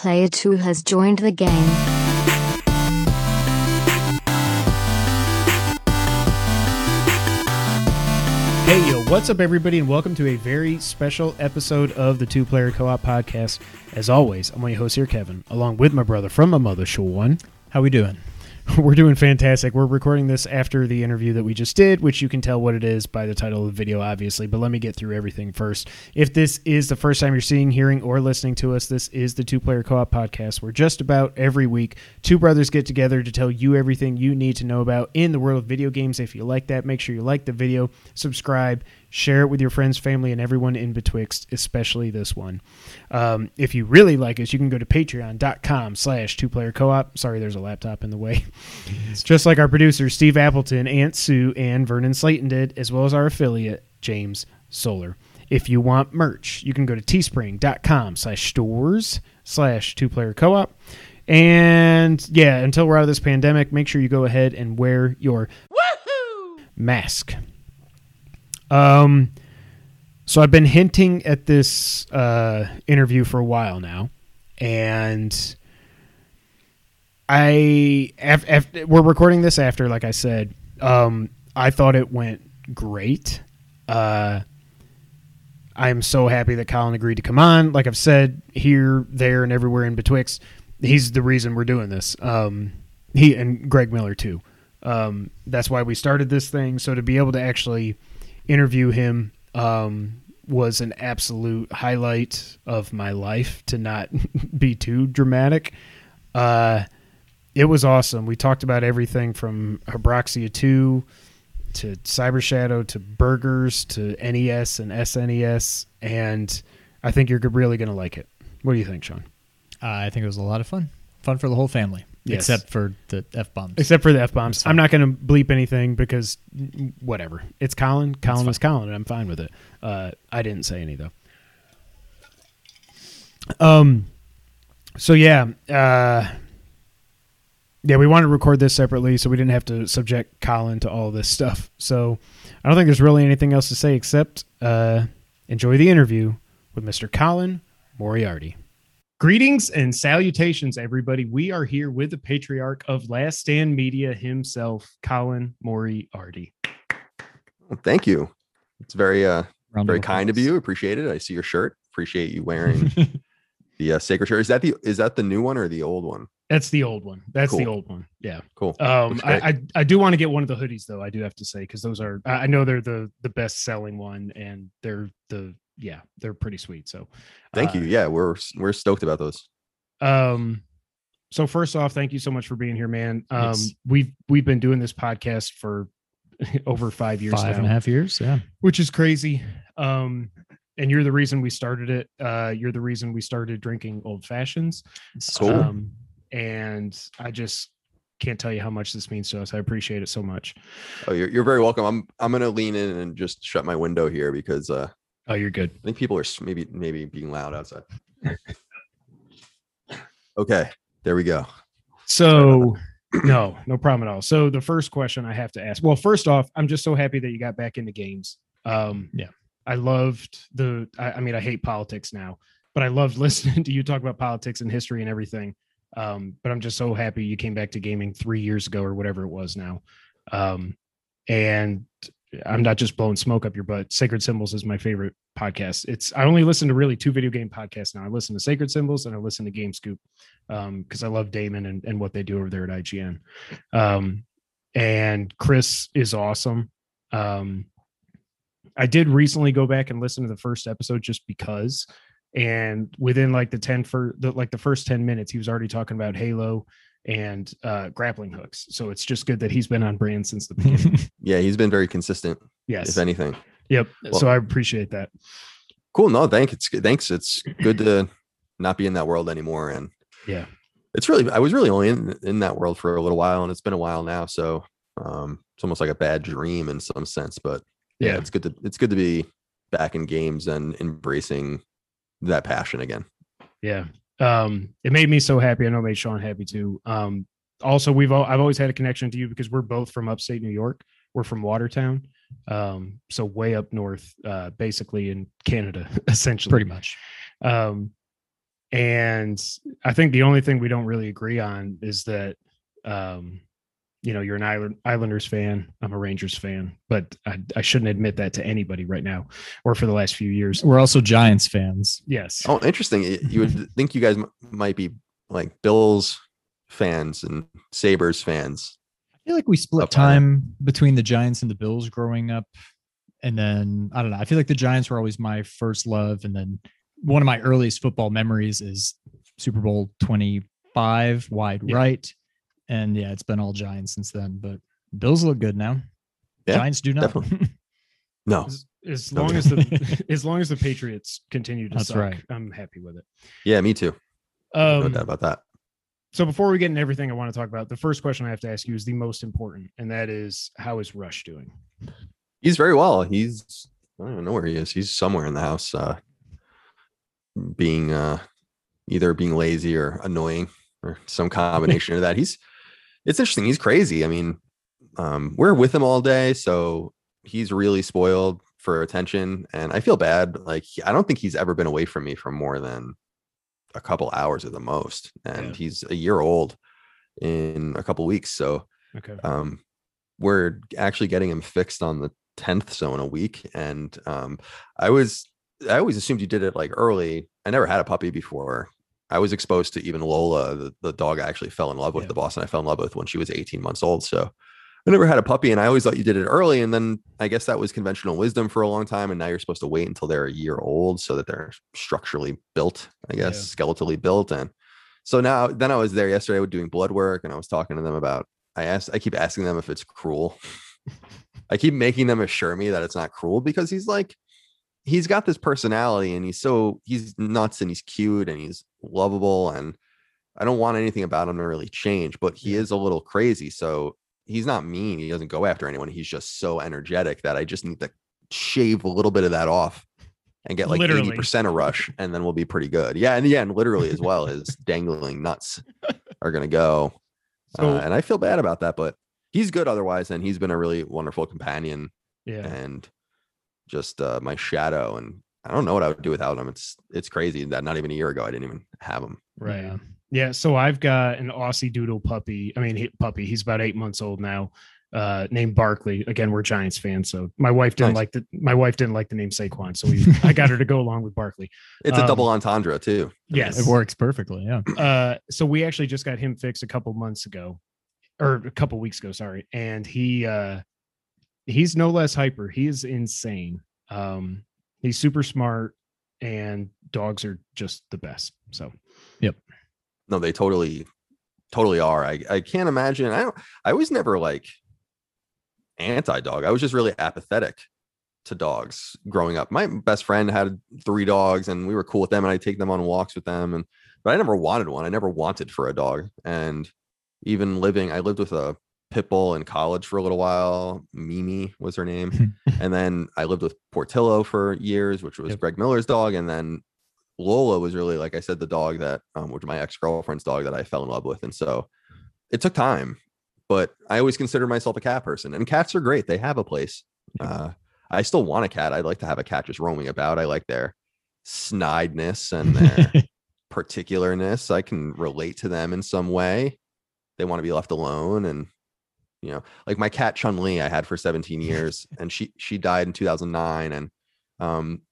Player 2 has joined the game. Hey, yo, what's up, everybody, and welcome to a very special episode of the Two Player Co op podcast. As always, I'm your hosts here, Kevin, along with my brother from my mother, Sean. How we doing? We're doing fantastic. We're recording this after the interview that we just did, which you can tell what it is by the title of the video, obviously. But let me get through everything first. If this is the first time you're seeing, hearing, or listening to us, this is the Two Player Co op podcast, where just about every week, two brothers get together to tell you everything you need to know about in the world of video games. If you like that, make sure you like the video, subscribe, share it with your friends, family, and everyone in betwixt, especially this one. Um, if you really like us, you can go to patreon.com slash two player co-op. Sorry, there's a laptop in the way. Just like our producers, Steve Appleton, Aunt Sue, and Vernon Slayton did, as well as our affiliate, James Solar. If you want merch, you can go to teespring.com slash stores slash two player co-op. And yeah, until we're out of this pandemic, make sure you go ahead and wear your mask. Um, so I've been hinting at this uh, interview for a while now, and I af- af- we're recording this after, like I said. Um, I thought it went great. Uh, I'm so happy that Colin agreed to come on. Like I've said here, there, and everywhere in betwixt, he's the reason we're doing this. Um, he and Greg Miller too. Um, that's why we started this thing. So to be able to actually interview him um, was an absolute highlight of my life. To not be too dramatic, uh, it was awesome. We talked about everything from Habroxia two to Cyber Shadow to burgers to NES and SNES, and I think you're really going to like it. What do you think, Sean? Uh, I think it was a lot of fun. Fun for the whole family, Yes. except for the f bombs. Except for the f bombs. I'm not going to bleep anything because whatever. It's Colin. Colin is Colin, and I'm fine with it. Uh, I didn't say any though. Um. So yeah. Uh. Yeah, we wanted to record this separately, so we didn't have to subject Colin to all this stuff. So I don't think there's really anything else to say except uh, enjoy the interview with Mr. Colin Moriarty. Greetings and salutations, everybody. We are here with the patriarch of Last Stand Media himself, Colin Moriarty. Well, thank you. It's very uh Round very of kind of you. Appreciate it. I see your shirt. Appreciate you wearing the uh, sacred shirt. Is that the is that the new one or the old one? That's the old one. That's the old one. Yeah. Cool. Um, I. I I do want to get one of the hoodies though. I do have to say because those are I I know they're the the best selling one and they're the yeah they're pretty sweet. So Thank uh, you. Yeah, we're we're stoked about those. Um, so first off, thank you so much for being here, man. Um, Yes. we've we've been doing this podcast for over five years Five now, and a half years. Yeah. which is crazy. Um, and you're the reason we started it. Uh, you're the reason we started drinking old fashions. Cool. Um, and I just can't tell you how much this means to us. I appreciate it so much. Oh, you're you're very welcome. I'm I'm gonna lean in and just shut my window here because uh Oh, you're good. I think people are s- maybe maybe being loud outside. okay, there we go. So no, no problem at all. So the first question I have to ask. Well, first off, I'm just so happy that you got back into games. Um, Yeah. I loved the. I, I mean, I hate politics now, but I loved listening to you talk about politics and history and everything. Um, but I'm just so happy you came back to gaming three years ago or whatever it was now. Um, and I'm not just blowing smoke up your butt. Sacred Symbols is my favorite podcast. It's I only listen to really two video game podcasts now. I listen to Sacred Symbols and I listen to Game Scoop um because I love Daemon and, and what they do over there at IGN. Um and Chris is awesome. Um I did recently go back and listen to the first episode just because and within like the 10 for the like the first 10 minutes he was already talking about Halo and uh grappling hooks. So it's just good that he's been on brand since the beginning. Yeah, he's been very consistent, yes. if anything. Yep. Well- so I appreciate that. Cool. No, thank it's thanks. It's good to not be in that world anymore. And Yeah. it's really I was really only in in that world for a little while, and it's been a while now. So um it's almost like a bad dream in some sense. But yeah, Yeah. it's good to it's good to be back in games and embracing that passion again. Yeah. Um, it made me so happy. I know it made Sean happy too. Um, also we've all, I've always had a connection to you because we're both from upstate New York. We're from Watertown. Um, so way up north, uh, basically in Canada, essentially. Pretty much. Um, And I think the only thing we don't really agree on is that, um, you know, you're an Island, Islanders fan. I'm a Rangers fan, but I, I shouldn't admit that to anybody right now or for the last few years. We're also Giants fans. Yes. Oh, interesting. You would think you guys m- might be like Bills fans and Sabres fans. I feel like we split Up higher. time between the Giants and the Bills growing up. And then I don't know. I feel like the Giants were always my first love. And then one of my earliest football memories is Super Bowl 25 wide Yeah. right. And yeah, it's been all Giants since then. But Bills look good now. Yeah, Giants do not. No, As, as No. long as the as long as the Patriots continue to That's suck, right. I'm happy with it. yeah, me too. no Um, doubt about that. so before we get into everything I want to talk about, the first question I have to ask you is the most important, and that is how is Rush doing? He's very well. He's I don't even know where he is. He's somewhere in the house, uh, being uh, either being lazy or annoying or some combination of that. He's it's interesting. He's crazy. I mean, um, we're with him all day, so he's really spoiled for attention, and I feel bad. Like I don't think he's ever been away from me for more than a couple hours at the most, and Yeah. he's a year old in a couple weeks. So Okay. um, we're actually getting him fixed on the 10th so in a week and um, i was i always assumed you did it like early i never had a puppy before i was exposed to even lola the, the dog i actually fell in love with Yeah. the boston i fell in love with when she was 18 months old so i never had a puppy and i always thought you did it early and then i guess that was conventional wisdom for a long time and now you're supposed to wait until they're a year old so that they're structurally built i guess skeletally built and so now then i was there yesterday with doing blood work and i was talking to them about I asked, I keep asking them if it's cruel. I keep making them assure me that it's not cruel because he's like, he's got this personality and he's so he's nuts and he's cute and he's lovable and I don't want anything about him to really change, but he is a little crazy. So he's not mean. He doesn't go after anyone. He's just so energetic that I just need to shave a little bit of that off and get like Literally. 80% of rush and then we'll be pretty good. Yeah. And yeah, and literally as well his dangling nuts are gonna go. So uh, and I feel bad about that, but he's good otherwise, and he's been a really wonderful companion yeah. and just uh, my shadow. And I don't know what I would do without them. It's it's crazy that not even a year ago I didn't even have him. Right. Yeah. Yeah. So I've got an Aussie Doodle puppy. I mean, he, puppy. He's about eight months old now. Uh, named Barkley. Again, we're Giants fans, so my wife didn't Nice. like the my wife didn't like the name Saquon, so we I got her to go along with Barkley. It's a Um, double entendre too. I mean, yes. It works perfectly. Yeah. Uh, so we actually just got him fixed a couple months ago, or a couple weeks ago. Sorry, and he uh, he's no less hyper. He is insane. Um, he's super smart, and dogs are just the best. So yep. no, they totally, totally are. I I can't imagine. I don't. I was never like anti dog. I was just really apathetic to dogs growing up. My best friend had three dogs, and we were cool with them, and I take them on walks with them. And but I never wanted one. I never wanted for a dog. And even living, I lived with a pit bull in college for a little while. Mimi was her name, and then I lived with Portillo for years, which was Yep. Greg Miller's dog, and then Lola was really, like I said, the dog that, um, which my ex girlfriend's dog that I fell in love with, and so it took time. But I always considered myself a cat person, and cats are great. They have a place. Uh, I still want a cat. I'd like to have a cat just roaming about. I like their snideness and their particularness. I can relate to them in some way. They want to be left alone, and you know, like my cat Chun Li, I had for 17 years, and she she died in 2009, and um,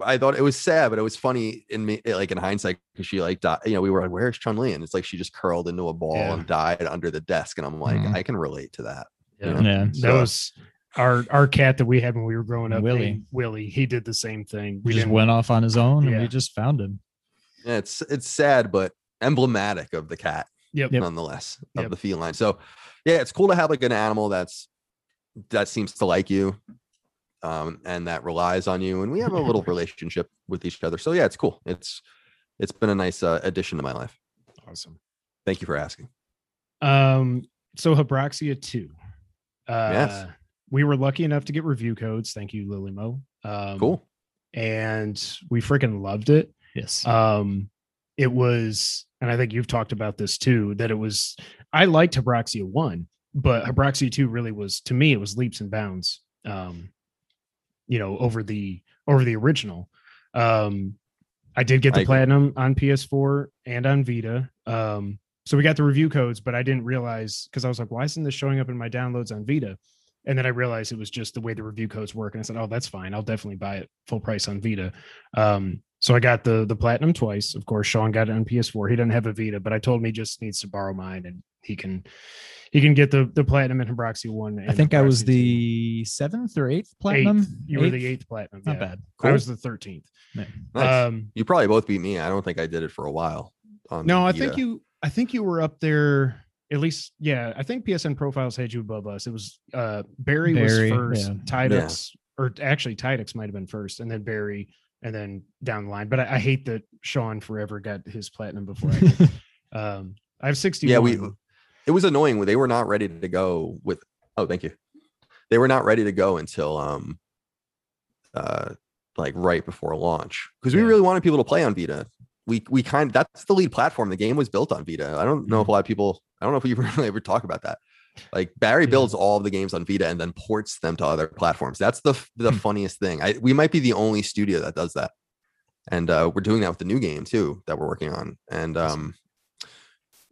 I thought it was sad, but it was funny in me, like in hindsight, because she like died. You know, we were like, "Where's Chun Li?" And it's like she just curled into a ball Yeah. and died under the desk, and I'm like, Mhm. I can relate to that. yeah, Yeah. that So- was our our cat that we had when we were growing up. Willie. Willie. He did the same thing. We We just went off on his own and we just found him. Yeah, it's it's sad, but emblematic of the cat. Yep. nonetheless of Yep. the feline. So yeah, it's cool to have like an animal that's that seems to like you um and that relies on you and we have a little relationship with each other. So yeah, it's cool. It's it's been a nice uh, addition to my life. Awesome. Thank you for asking. Um, so Habroxia 2. Uh Yes. we were lucky enough to get review codes. Thank you, Lillymo. Um Cool. and we freaking loved it. Yes. Um it was, and I think you've talked about this too, that it was I liked Habroxia 1, but Habroxia 2 really was to me, it was leaps and bounds. Um, you know, over the over the original. Um I did get I the agree. platinum on PS4 and on Vita. Um, so we got the review codes, but I didn't realize because I was like, why isn't this showing up in my downloads on Vita? And then I realized it was just the way the review codes work. And I said, oh, that's fine. I'll definitely buy it full price on Vita. Um, so I got the the platinum twice. Of course, Sean got it on PS4. He doesn't have a Vita, but I told him he just needs to borrow mine and he can he can get the the platinum and Habroxia one. I and think I was Habroxia two. the seventh or eighth platinum. Eighth. You were the eighth platinum. Not yeah. bad. I was the thirteenth. Nice. Um, you probably both beat me. I don't think I did it for a while. on No, I think you. I think you were up there. At least, yeah. I think PSN profiles had you above us. It was uh Barry, Barry, was first, yeah. Tidux, or actually Tidux might have been first, and then Barry, and then down the line. But I, I hate that Sean forever got his platinum before I did. um, I have sixty. Yeah, we. It was annoying when they were not ready to go with. Oh, thank you. They were not ready to go until um, uh, like right before launch because we Yeah. really wanted people to play on Vita. We we kind that's the lead platform. The game was built on Vita. I don't know if a lot of people. I don't know if we really ever talk about that. Like Barry builds all of the games on Vita and then ports them to other platforms. That's the the Hmm. funniest thing. I we might be the only studio that does that, and uh, we're doing that with the new game too that we're working on. And um,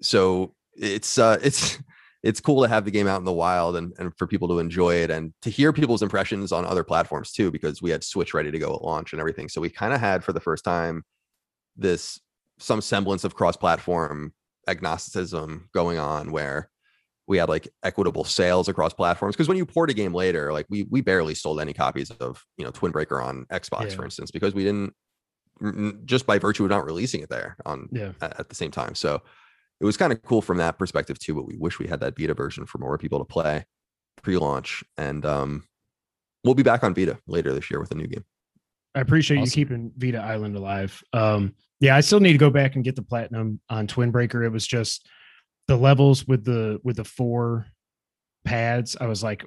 so it's uh, it's it's cool to have the game out in the wild and, and for people to enjoy it and to hear people's impressions on other platforms too because we had Switch ready to go at launch and everything. So we kind of had for the first time this some semblance of cross-platform agnosticism going on where we had like equitable sales across platforms. Because when you port a game later like we we barely sold any copies of you know twin breaker on xbox Yeah. for instance because we didn't just by virtue of not releasing it there on Yeah, at, at the same time. So it was kind of cool from that perspective too but we wish we had that beta version for more people to play pre-launch and um we'll be back on vita later this year with a new game I appreciate you keeping Vita Island alive. Um, yeah, I still need to go back and get the platinum on Twin Breaker. It was just the levels with the with the four pads. I was like,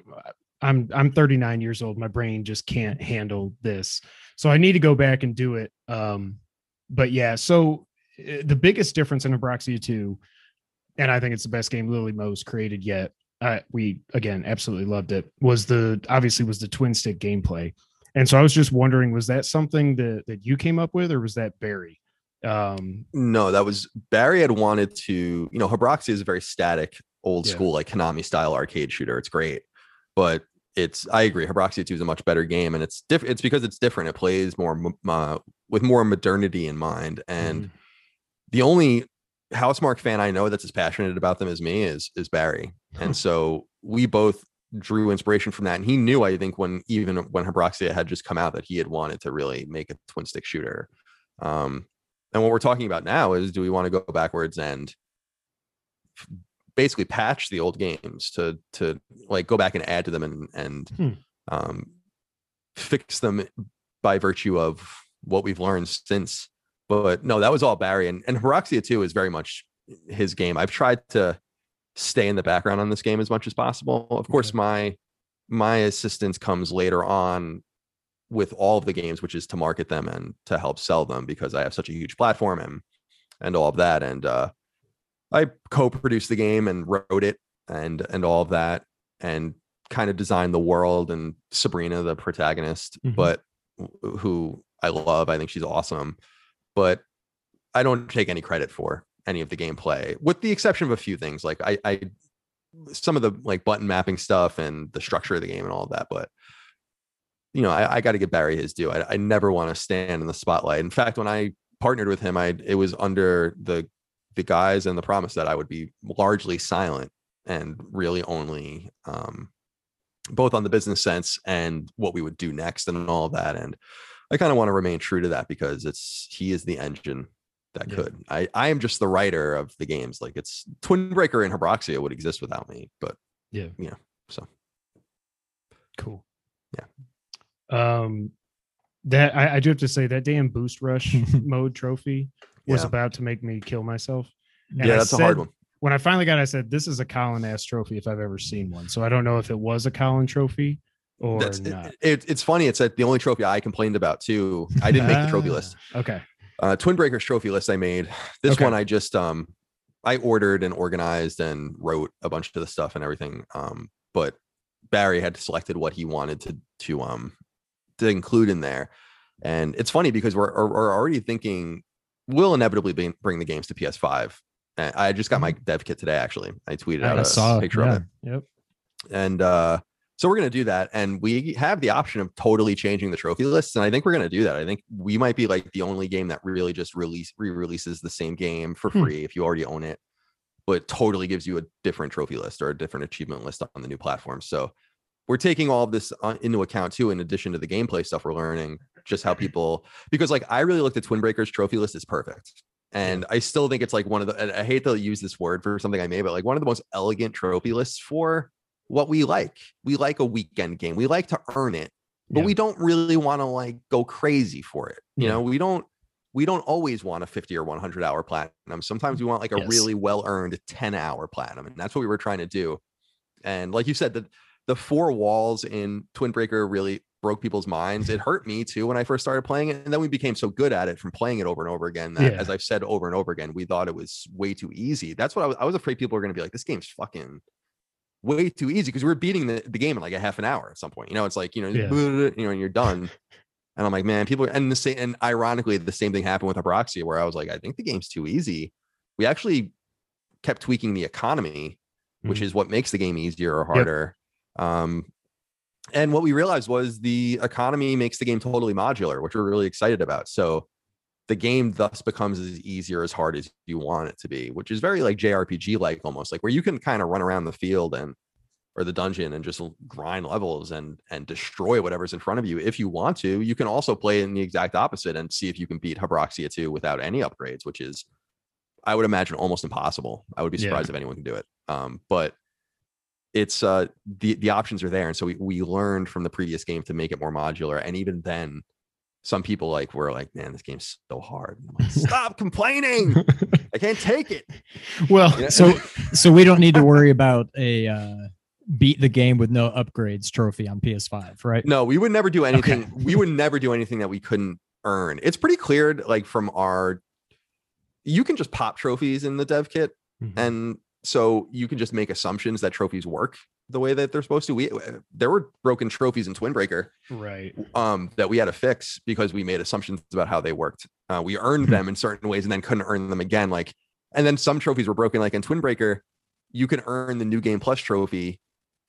I'm I'm 39 years old. My brain just can't handle this. So I need to go back and do it. Um, but yeah, so uh, the biggest difference in Habroxia 2, and I think it's the best game Lillymo's created yet. Uh, we again absolutely loved it. Was the obviously was the twin stick gameplay. And so I was just wondering, was that something that, that you came up with, or was that Barry? Um, No, that was Barry had wanted to, you know, Habroxia is a very static, old Yeah. school, like Konami style arcade shooter. It's great. But it's I agree, Habroxia 2 is a much better game. And it's different, it's because it's different. It plays more uh, with more modernity in mind. And Mhm. the only Housemarque fan I know that's as passionate about them as me is is Barry. And so we both drew inspiration from that. And he knew, I think, when even when Habroxia had just come out, that he had wanted to really make a twin stick shooter. Um, and what we're talking about now is do we want to go backwards and basically patch the old games to to like go back and add to them and and Hmm. um, fix them by virtue of what we've learned since. But no, that was all Barry and and Habroxia 2 is very much his game. I've tried to stay in the background on this game as much as possible. Of course, Okay. my my assistance comes later on with all of the games, which is to market them and to help sell them because I have such a huge platform and and all of that. And uh, I co-produced the game and wrote it and and all of that and kind of designed the world and Sabrina, the protagonist, Mhm. but who I love. I think she's awesome, but I don't take any credit for any of the gameplay, with the exception of a few things. Like I, I some of the like button mapping stuff and the structure of the game and all of that, but you know, I, I got to give Barry his due. I, I never want to stand in the spotlight. In fact, when I partnered with him, I it was under the the guise and the promise that I would be largely silent and really only um, both on the business sense and what we would do next and all of that. And I kind of want to remain true to that because it's he is the engine that Yeah. could. I I am just the writer of the games. Like it's Twin Breaker and Habroxia would exist without me, but Yeah. yeah. So Cool. Yeah. Um, that I, I do have to say that damn boost rush mode trophy was Yeah. about to make me kill myself. And yeah, I that's a hard one. When I finally got, it, I said, "This is a Colin ass trophy if I've ever seen one." So I don't know if it was a Colin trophy or That's not. it- it's funny. It's like the only trophy I complained about too. I didn't make the trophy list. Ah, Okay. Uh twin breakers trophy list i made this Okay. one i just um i ordered and organized and wrote a bunch of the stuff and everything um but barry had selected what he wanted to to um to include in there And it's funny because we're, we're already thinking we'll inevitably be, bring the games to PS5. And I just got my dev kit today. Actually, I tweeted I out a saw, picture yeah. of it Yep. and uh so we're going to do that and we have the option of totally changing the trophy lists and i think we're going to do that. I think we might be like the only game that really just release re-releases the same game for Hmm. free if you already own it but totally gives you a different trophy list or a different achievement list on the new platform. So we're taking all of this into account too in addition to the gameplay stuff we're learning just how people because like i really looked at twin breakers trophy list is perfect and i still think it's like one of the and i hate to use this word for something i made but like one of the most elegant trophy lists for what we like. We like a weekend game. We like to earn it, but Yeah. we don't really want to like go crazy for it. You Yeah. know, we don't we don't always want a 50 or 100 hour platinum. Sometimes we want like a Yes. really well earned 10 hour platinum, and that's what we were trying to do. And like you said, the the four walls in Twin Breaker really broke people's minds. It hurt me too when I first started playing it, and then we became so good at it from playing it over and over again that, Yeah. as I've said over and over again, we thought it was way too easy. That's what I was. I was afraid people were going to be like, "This game's fucking way too easy," because we were beating the, the game in like a half an hour at some point. You know, it's like you know, Yeah. you know, and you're done. And I'm like, man, people. And the same. And ironically, the same thing happened with Habroxia, where I was like, I think the game's too easy. We actually kept tweaking the economy, which is what makes the game easier or harder. Um, and what we realized was the economy makes the game totally modular, which we're really excited about. So the game thus becomes as easy or as hard as you want it to be, which is very like JRPG like almost like where you can kind of run around the field and or the dungeon and just grind levels and and destroy whatever's in front of you if you want to. You can also play in the exact opposite and see if you can beat Habroxia 2 without any upgrades, which is I would imagine almost impossible. I would be Yeah. surprised if anyone can do it. Um, but it's uh the the options are there and so we, we learned from the previous game to make it more modular and even then some people like were like man this game's so hard like, stop complaining i can't take it Well, Yeah. So so we don't need to worry about a uh, beat the game with no upgrades trophy on PS5, right? no we would never do anything we would never do anything that we couldn't earn it's pretty clear like from our you can just pop trophies in the dev kit Mhm. and so you can just make assumptions that trophies work the way that they're supposed to we there were broken trophies in twin breaker right. um, that we had to fix because we made assumptions about how they worked. Uh, we earned Hmm. them in certain ways and then couldn't earn them again. Like, and then some trophies were broken. Like in Twin Breaker, you can earn the new game plus trophy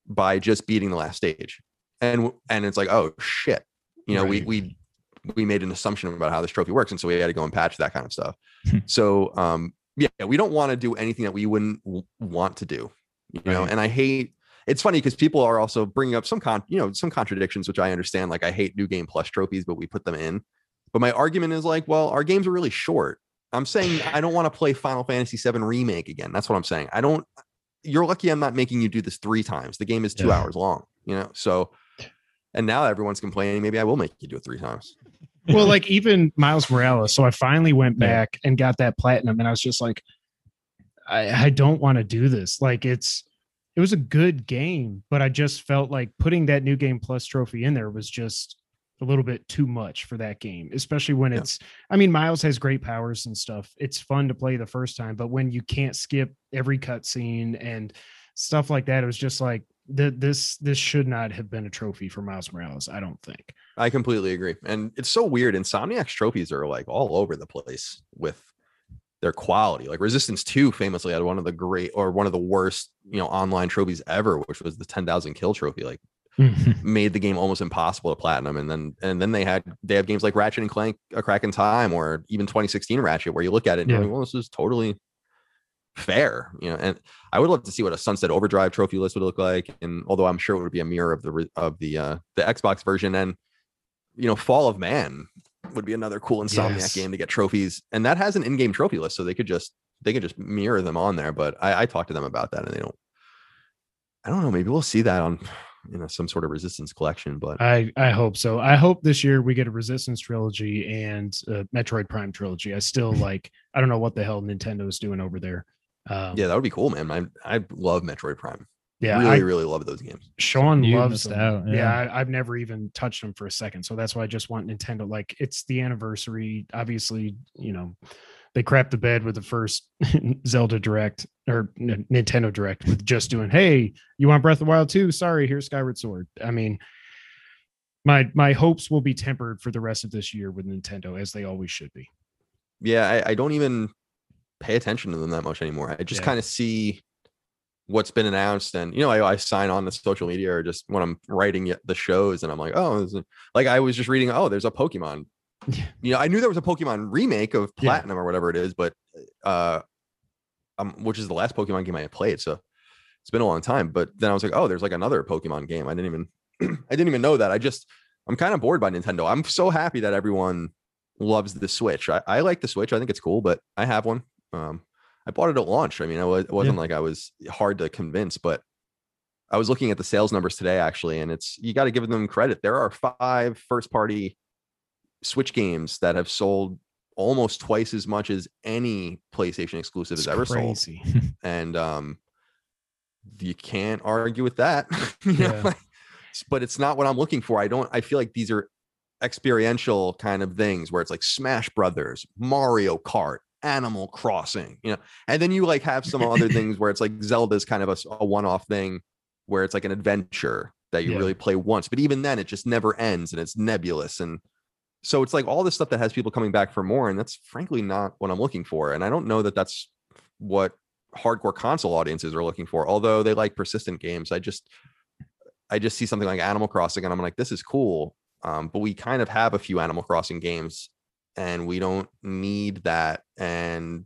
by just beating the last stage, and and it's like, oh shit, you know, Right. we we we made an assumption about how this trophy works, and so we had to go and patch that kind of stuff. Hmm. so um, yeah, we don't want to do anything that we wouldn't w- want to do, you know. And I hate it's funny because people are also bringing up some con you know some contradictions which i understand like i hate new game plus trophies but we put them in but my argument is like well our games are really short i'm saying i don't want to play final fantasy 7 remake again that's what i'm saying i don't you're lucky i'm not making you do this three times the game is two Yeah. hours long you know so and now everyone's complaining maybe i will make you do it three times well, like even Miles Morales. So I finally went back and got that platinum, and I was just like, I, I don't want to do this. Like it's it was a good game, but I just felt like putting that new game plus trophy in there was just a little bit too much for that game, especially when Yeah. it's I mean, Miles has great powers and stuff. It's fun to play the first time, but when you can't skip every cutscene and stuff like that, it was just like the, this this should not have been a trophy for Miles Morales, I don't think. I completely agree. And it's so weird. Insomniac's trophies are like all over the place with their quality. Like Resistance 2 famously had one of the great or one of the worst, you know, online trophies ever, which was the 10,000 kill trophy. Like made the game almost impossible to platinum. And then and then they had they have games like Ratchet and Clank, A Crack in Time, or even 2016 Ratchet, where you look at it and you're Yeah. like, well, this is totally fair, you know. And I would love to see what a Sunset Overdrive trophy list would look like. And although I'm sure it would be a mirror of the of the uh the Xbox version, and you know, Fall of Man would be another cool Insomniac Yes. game to get trophies, and that has an in-game trophy list, so they could just they could just mirror them on there. But I, I talked to them about that, and they don't. I don't know. Maybe we'll see that on you know some sort of Resistance collection, but I I hope so. I hope this year we get a Resistance trilogy and a Metroid Prime trilogy. I still like. I don't know what the hell nintendo is doing over there. Um, yeah, that would be cool, man. I I love Metroid Prime. yeah. really, I, really love those games. Sean You loves them. out, Yeah, yeah. I, I've never even touched them for a second, so that's why I just want Nintendo. Like, it's the anniversary. Obviously, you know, they crapped the bed with the first Zelda Direct or N- Nintendo Direct with just doing, "Hey, you want Breath of the Wild too? Sorry, here's Skyward Sword." I mean, my my hopes will be tempered for the rest of this year with Nintendo, as they always should be. Yeah, I, I don't even pay attention to them that much anymore. I just Yeah. kind of see what's been announced, and you know, I, I sign on to social media or just when I'm writing the shows, and I'm like, oh, like I was just reading, oh, there's a Pokemon. Yeah. You know, I knew there was a Pokemon remake of Yeah. Platinum or whatever it is, but uh, um, which is the last Pokemon game I played, so it's been a long time. But then I was like, oh, there's like another Pokemon game. I didn't even, I didn't even know that. I just, I'm kind of bored by Nintendo. I'm so happy that everyone loves the Switch. I, I like the Switch. I think it's cool, but I have one. Um, I bought it at launch. I mean, I was, it wasn't like I was hard to convince, but I was looking at the sales numbers today actually, and it's you got to give them credit. There are five first party Switch games that have sold almost twice as much as any PlayStation exclusive It's has ever sold, and um, you can't argue with that. you Yeah. but it's not what I'm looking for. I don't. I feel like these are experiential kind of things where it's like Smash Brothers, Mario Kart, Animal Crossing, you know, and then you like have some other things where it's like Zelda's kind of a one-off thing where it's like an adventure that you Yeah. really play once, but even then it just never ends and it's nebulous and so it's like all this stuff that has people coming back for more and that's frankly not what I'm looking for and I don't know that that's what hardcore console audiences are looking for although they like persistent games I just I just see something like Animal Crossing and I'm like this is cool um, but we kind of have a few Animal Crossing games and we don't need that and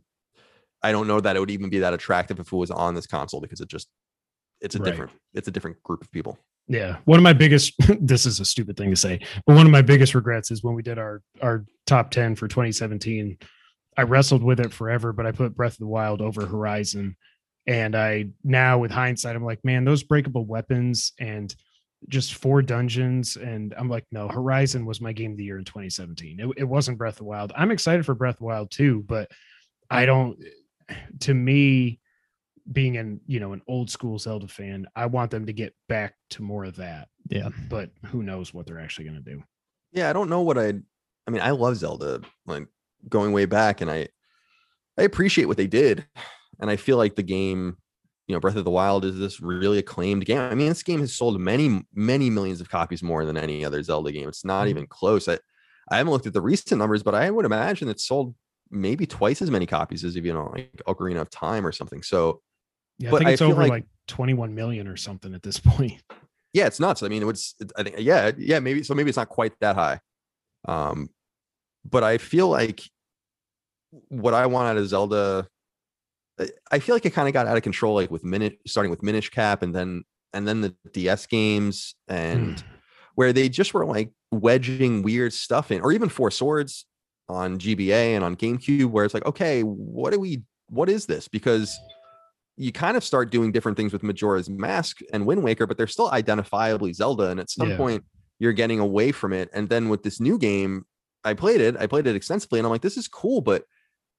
I don't know that it would even be that attractive if it was on this console because it just it's a Right. different it's a different group of people. Yeah. One of my biggest this is a stupid thing to say, but one of my biggest regrets is when we did our our top 10 for 2017. I wrestled with it forever, but I put Breath of the Wild over Horizon. And I now with hindsight, I'm like, man, those breakable weapons and just four dungeons. And I'm like, no, Horizon was my game of the year in 2017. It, it wasn't Breath of the Wild. I'm excited for Breath of the Wild too, but I don't to me, being an you know an old school Zelda fan, I want them to get back to more of that. Yeah. But who knows what they're actually going to do? Yeah, I don't know what I I mean, I love Zelda like going way back and I I appreciate what they did. And I feel like the game, you know, Breath of the Wild is this really acclaimed game. I mean, this game has sold many, many millions of copies more than any other Zelda game. It's not Mhm. even close. I, I haven't looked at the recent numbers, but I would imagine it's sold maybe twice as many copies as you know, like Ocarina of Time or something. So Yeah, I think it's feel over like- like, 21 million or something at this point. yeah, it's nuts. I mean, it was, it- I think, yeah, yeah, maybe so. Maybe it's not quite that high. Um, but I feel like what I want out of Zelda, I- I feel like it kind of got out of control, like with minute, starting with Minish Cap, and then and then the DS games, and mm. where they just were like wedging weird stuff in, or even Four Swords on GBA and on GameCube, where it's like, okay, what do we, what is this? Because you kind of start doing different things with Majora's Mask and Wind Waker, but they're still identifiably Zelda. And at some Yeah. point, you're getting away from it. And then with this new game, I played it. I played it extensively, and I'm like, this is cool, but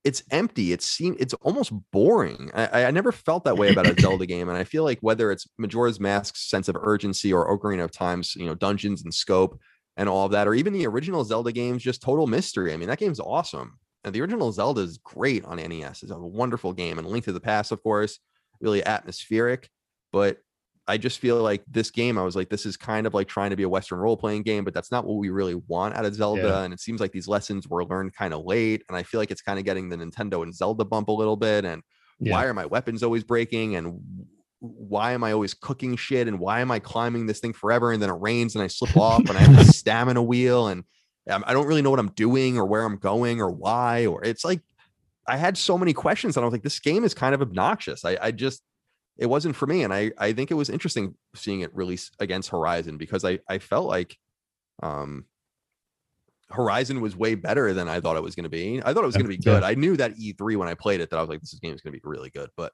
it's empty. It seems it's almost boring. I, I never felt that way about a Zelda game, and I feel like whether it's Majora's Mask's sense of urgency or Ocarina of Time's, you know, dungeons and scope and all of that, or even the original Zelda games, just total mystery. I mean, that game's awesome. And the original Zelda is great on NES. It's a wonderful game. And Link to the Past, of course, really atmospheric. But I just feel like this game, I was like, this is kind of like trying to be a Western role playing game, but that's not what we really want out of Zelda. Yeah. And it seems like these lessons were learned kind of late. And I feel like it's kind of getting the Nintendo and Zelda bump a little bit. And why are my weapons always breaking? And why am I always cooking shit? And why am I climbing this thing forever? And then it rains and I slip off and I have a stamina wheel and um, I don't really know what I'm doing or where I'm going or why. Or it's like I had so many questions and I was like, this game is kind of obnoxious. I, I just it wasn't for me. And I I think it was interesting seeing it release against Horizon because I I felt like um Horizon was way better than I thought it was going to be. I thought it was going to be good. I knew that E3 when I played it that I was like, this game is going to be really good. But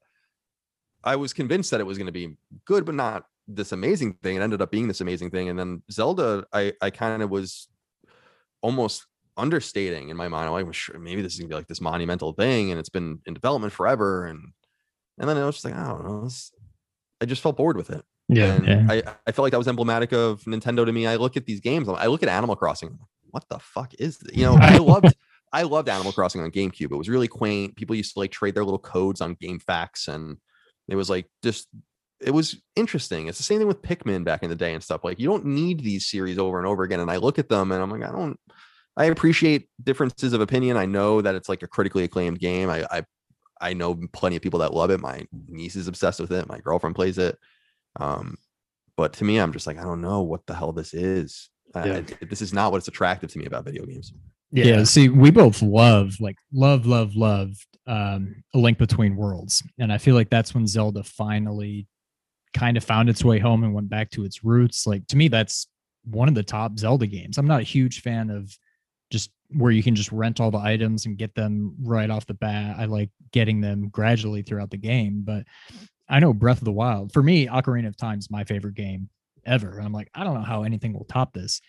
I was convinced that it was going to be good, but not this amazing thing. It ended up being this amazing thing. And then Zelda, I I kind of was almost understating in my mind. I'm like, well, sure, maybe this is gonna be like this monumental thing, and it's been in development forever. And and then I was just like, I don't know. I just felt bored with it. Yeah. Yeah. I, I felt like that was emblematic of Nintendo to me. I look at these games, I look at Animal Crossing. What the fuck is this? You know, I loved I loved Animal Crossing on GameCube. It was really quaint. People used to like trade their little codes on GameFAQs, and it was like just it was interesting. It's the same thing with Pikmin back in the day and stuff. Like you don't need these series over and over again. And I look at them and I'm like, I don't. I appreciate differences of opinion. I know that it's like a critically acclaimed game. I I, I know plenty of people that love it. My niece is obsessed with it. My girlfriend plays it. Um, but to me, I'm just like, I don't know what the hell this is. Yeah. I- this is not what's attractive to me about video games. Yeah. see, we both love, like, love, love, love um, A Link Between Worlds. And I feel like that's when Zelda finally kind of found its way home and went back to its roots. Like, to me, that's one of the top Zelda games. I'm not a huge fan of just where you can just rent all the items and get them right off the bat. I like getting them gradually throughout the game. But I know Breath of the Wild, for me, Ocarina of Time is my favorite game ever. And I'm like, I don't know how anything will top this.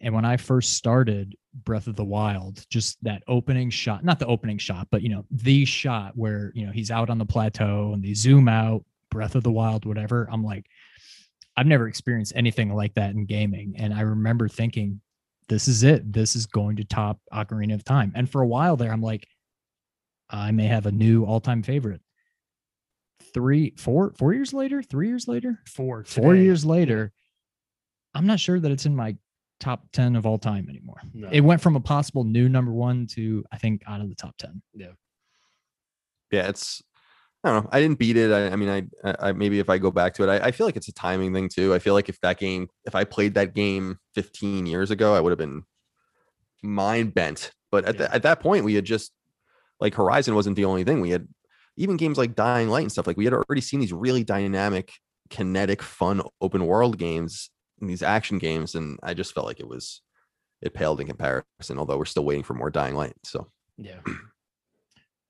And when I first started Breath of the Wild, just that opening shot, not the opening shot, but you know, the shot where, you know, he's out on the plateau and they zoom out, Breath of the Wild, whatever. I'm like, I've never experienced anything like that in gaming. And I remember thinking, this is it. This is going to top Ocarina of Time. And for a while there, I'm like, I may have a new all time favorite. Three, four, four years later, three years later, four four years later, I'm not sure that it's in my top 10 of all time anymore. No. It went from a possible new number one to, I think, out of the top 10. Yeah. yeah, it's I don't know. I didn't beat it. I, I mean, I, I maybe if I go back to it, I, I feel like it's a timing thing too. I feel like if that game, if I played that game 15 years ago, I would have been mind bent. But at, Yeah. the, at that point, we had just like Horizon wasn't the only thing. We had even games like Dying Light and stuff. Like we had already seen these really dynamic, kinetic, fun open world games, and these action games, and I just felt like it was it paled in comparison. Although we're still waiting for more Dying Light. So Yeah.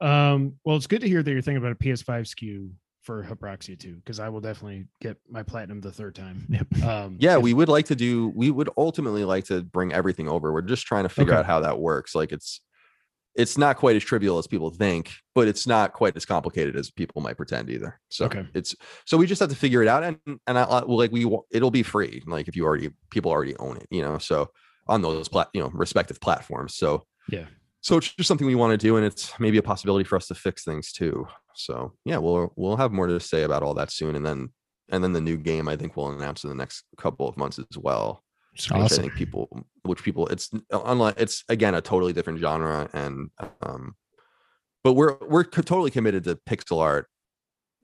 Um, well, it's good to hear that you're thinking about a PS5 SKU for Habroxia 2, because I will definitely get my platinum the third time. Yep. Um, yeah if- we would like to do we would ultimately like to bring everything over we're just trying to figure Okay. out how that works like it's it's not quite as trivial as people think but it's not quite as complicated as people might pretend either so Okay. it's so we just have to figure it out and and I, I well, like we wa- it'll be free like if you already people already own it you know so on those plat you know respective platforms so Yeah. So it's just something we want to do and it's maybe a possibility for us to fix things too so yeah we'll we'll have more to say about all that soon and then and then the new game I think we'll announce in the next couple of months as well. Which I think people, which people, it's unlike it's again a totally different genre, and um, but we're we're totally committed to pixel art,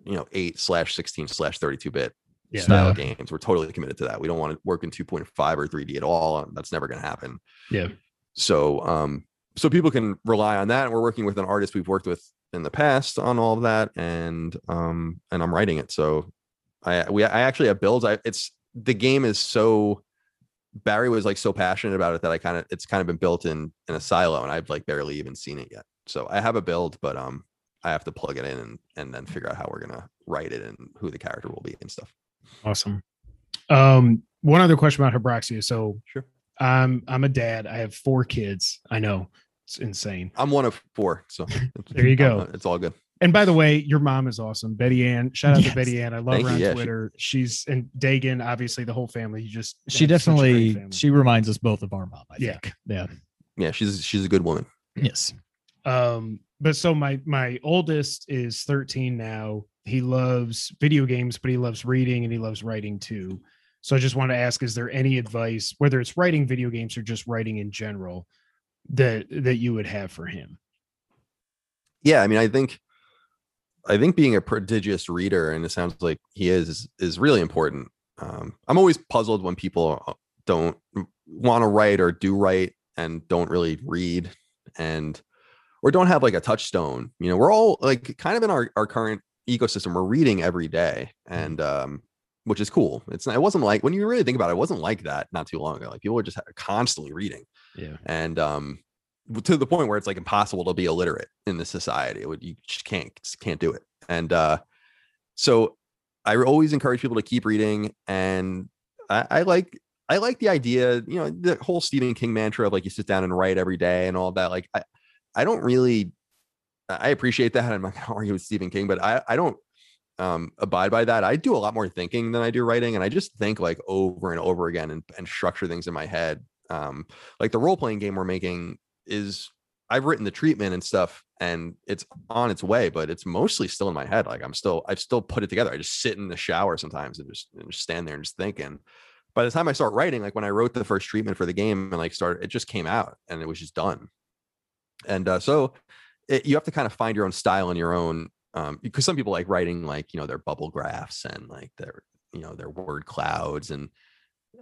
you know, eight slash sixteen slash thirty two bit Yeah. style games. We're totally committed to that. We don't want to work in two point five or three D at all. That's never going to happen. Yeah. So um, so people can rely on that. And We're working with an artist we've worked with in the past on all of that, and um, and I'm writing it. So I we I actually have builds. I it's the game is so Barry was like so passionate about it that I kind of it's kind of been built in in a silo, and I've like barely even seen it yet. So I have a build, but um, I have to plug it in and and then figure out how we're gonna write it and who the character will be and stuff. Awesome. Um, one other question about Habroxia. So Sure. I'm I'm a dad. I have four kids. I know it's insane. I'm one of four, so There you go. It's all good. And by the way, your mom is awesome, Betty Ann. Shout out Yes. to Betty Ann. I love Thank her on Yeah, she- Twitter. She's and Dagan, obviously the whole family. You just She have such a great definitely, she reminds us both of our mom, I Yeah. think. Yeah. Yeah, she's she's a good woman. Yes. um but so my my oldest is 13 now he loves video games but he loves reading and he loves writing too so i just want to ask is there any advice whether it's writing video games or just writing in general that that you would have for him? Yeah i mean i think i think being a prodigious reader and it sounds like he is is, really important. Um, i'm always puzzled when people uh, don't want to write or do write and don't really read and or don't have like a touchstone. You know we're all like kind of in our, our current ecosystem we're reading every day. And um which is cool. It's not, it wasn't like when you really think about it it wasn't like that not too long ago. Like people were just constantly reading. Yeah. And um to the point where it's like impossible to be illiterate in this society. It would you just can't can't do it. And uh so i always encourage people to keep reading. And i, I like i like the idea you know the whole stephen king mantra of like you sit down and write every day and all that. Like i i don't really i appreciate that. I'm not gonna argue with stephen king but i i don't um abide by that i do a lot more thinking than i do writing and i just think like over and over again and, and structure things in my head um like the role playing game we're making is I've written the treatment and stuff and it's on its way, but it's mostly still in my head. Like I'm still, I've still put it together. I just sit in the shower sometimes and just, and just stand there and just thinking. By the time I start writing, like when I wrote the first treatment for the game and like started, it just came out and it was just done. And uh, so it, you have to kind of find your own style and your own, um, because some people like writing like, you know, their bubble graphs and like their, you know, their word clouds and,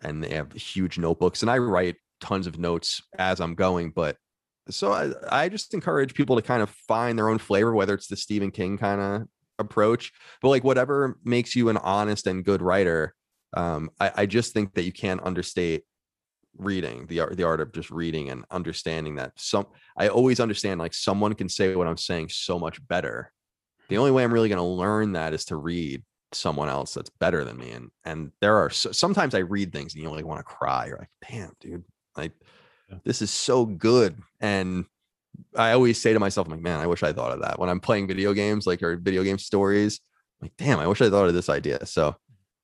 and they have huge notebooks and I write tons of notes as I'm going, but so I, I just encourage people to kind of find their own flavor, whether it's the Stephen King kind of approach, but like whatever makes you an honest and good writer. Um, I, I just think that you can't understate reading the art the art of just reading and understanding that some I always understand like someone can say what I'm saying so much better. The only way I'm really going to learn that is to read someone else that's better than me and and there are so, sometimes I read things and you like want to cry you're like damn dude like Yeah. this is so good and I always say to myself I'm like man I wish I thought of that when I'm playing video games like or video game stories I'm like damn I wish I thought of this idea so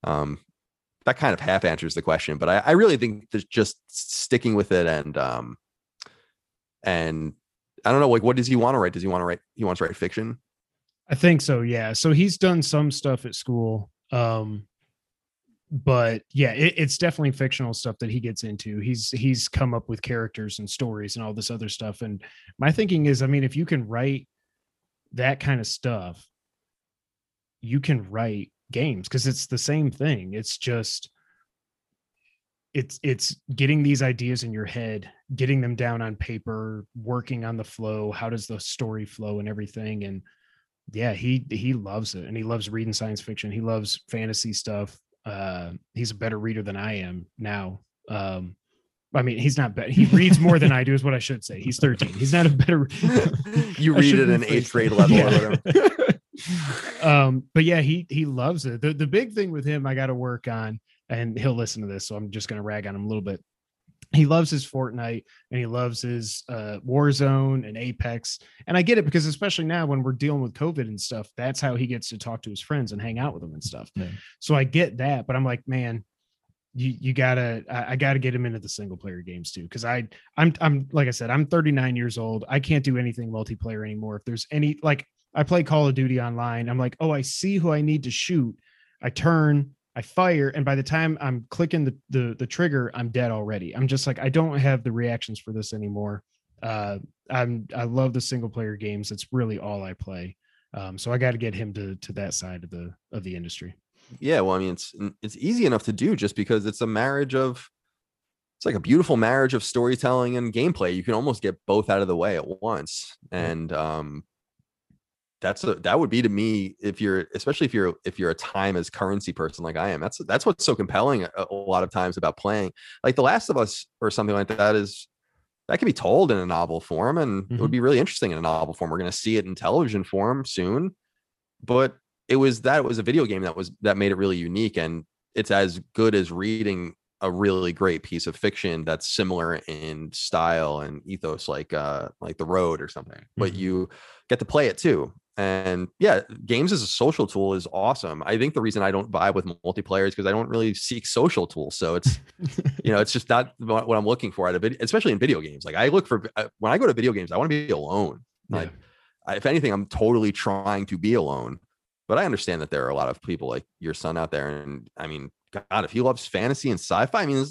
um that kind of half answers the question but I, I really think that just sticking with it and um and I don't know like what does he want to write does he want to write he wants to write fiction I think so. Yeah. So he's done some stuff at school. Um, but yeah, it, it's definitely fictional stuff that he gets into. He's he's come up with characters and stories and all this other stuff. And my thinking is, I mean, if you can write that kind of stuff, you can write games because it's the same thing. It's just it's it's getting these ideas in your head, getting them down on paper, working on the flow. How does the story flow and everything? And yeah he he loves it and he loves reading science fiction. He loves fantasy stuff. Uh he's a better reader than i am now. Um i mean he's not better he reads more than i do is what i should say. He's 13 he's not a better you read it in rephrase eighth grade level or whatever. Um but yeah he he loves it. The, the big thing with him i got to work on and he'll listen to this so i'm just going to rag on him a little bit he loves his Fortnite and he loves his uh, Warzone and Apex. And I get it because especially now when we're dealing with COVID and stuff, that's how he gets to talk to his friends and hang out with them and stuff. Yeah. So I get that, but I'm like, man, you you gotta I, I gotta get him into the single player games too. Cause I I'm I'm like I said, I'm 39 years old. I can't do anything multiplayer anymore. If there's any like I play Call of Duty online, I'm like, oh, I see who I need to shoot. I turn, I fire, and by the time I'm clicking the, the the trigger, I'm dead already. I'm just like, I don't have the reactions for this anymore. Uh, I'm I love the single player games. It's really all I play. Um, so I got to get him to to that side of the of the industry. yeah well i mean it's it's easy enough to do just because it's a marriage of it's like a beautiful marriage of storytelling and gameplay you can almost get both out of the way at once and um that's a, that would be to me if you're especially if you're if you're a time as currency person like i am that's that's what's so compelling a, a lot of times about playing. Like the last of us or something like that is that can be told in a novel form and it would be really interesting in a novel form. We're going to see it in television form soon but it was that it was a video game that was that made it really unique and it's as good as reading a really great piece of fiction that's similar in style and ethos like uh like the road or something but Mhm. you get to play it too and yeah games as a social tool is awesome. I think the reason i don't vibe with multiplayer is because i don't really seek social tools. So it's you know it's just not what i'm looking for at a video especially in video games. Like i look for uh, when i go to video games i want to be alone. Like I, if anything i'm totally trying to be alone. But i understand that there are a lot of people like your son out there and i mean god if he loves fantasy and sci-fi i mean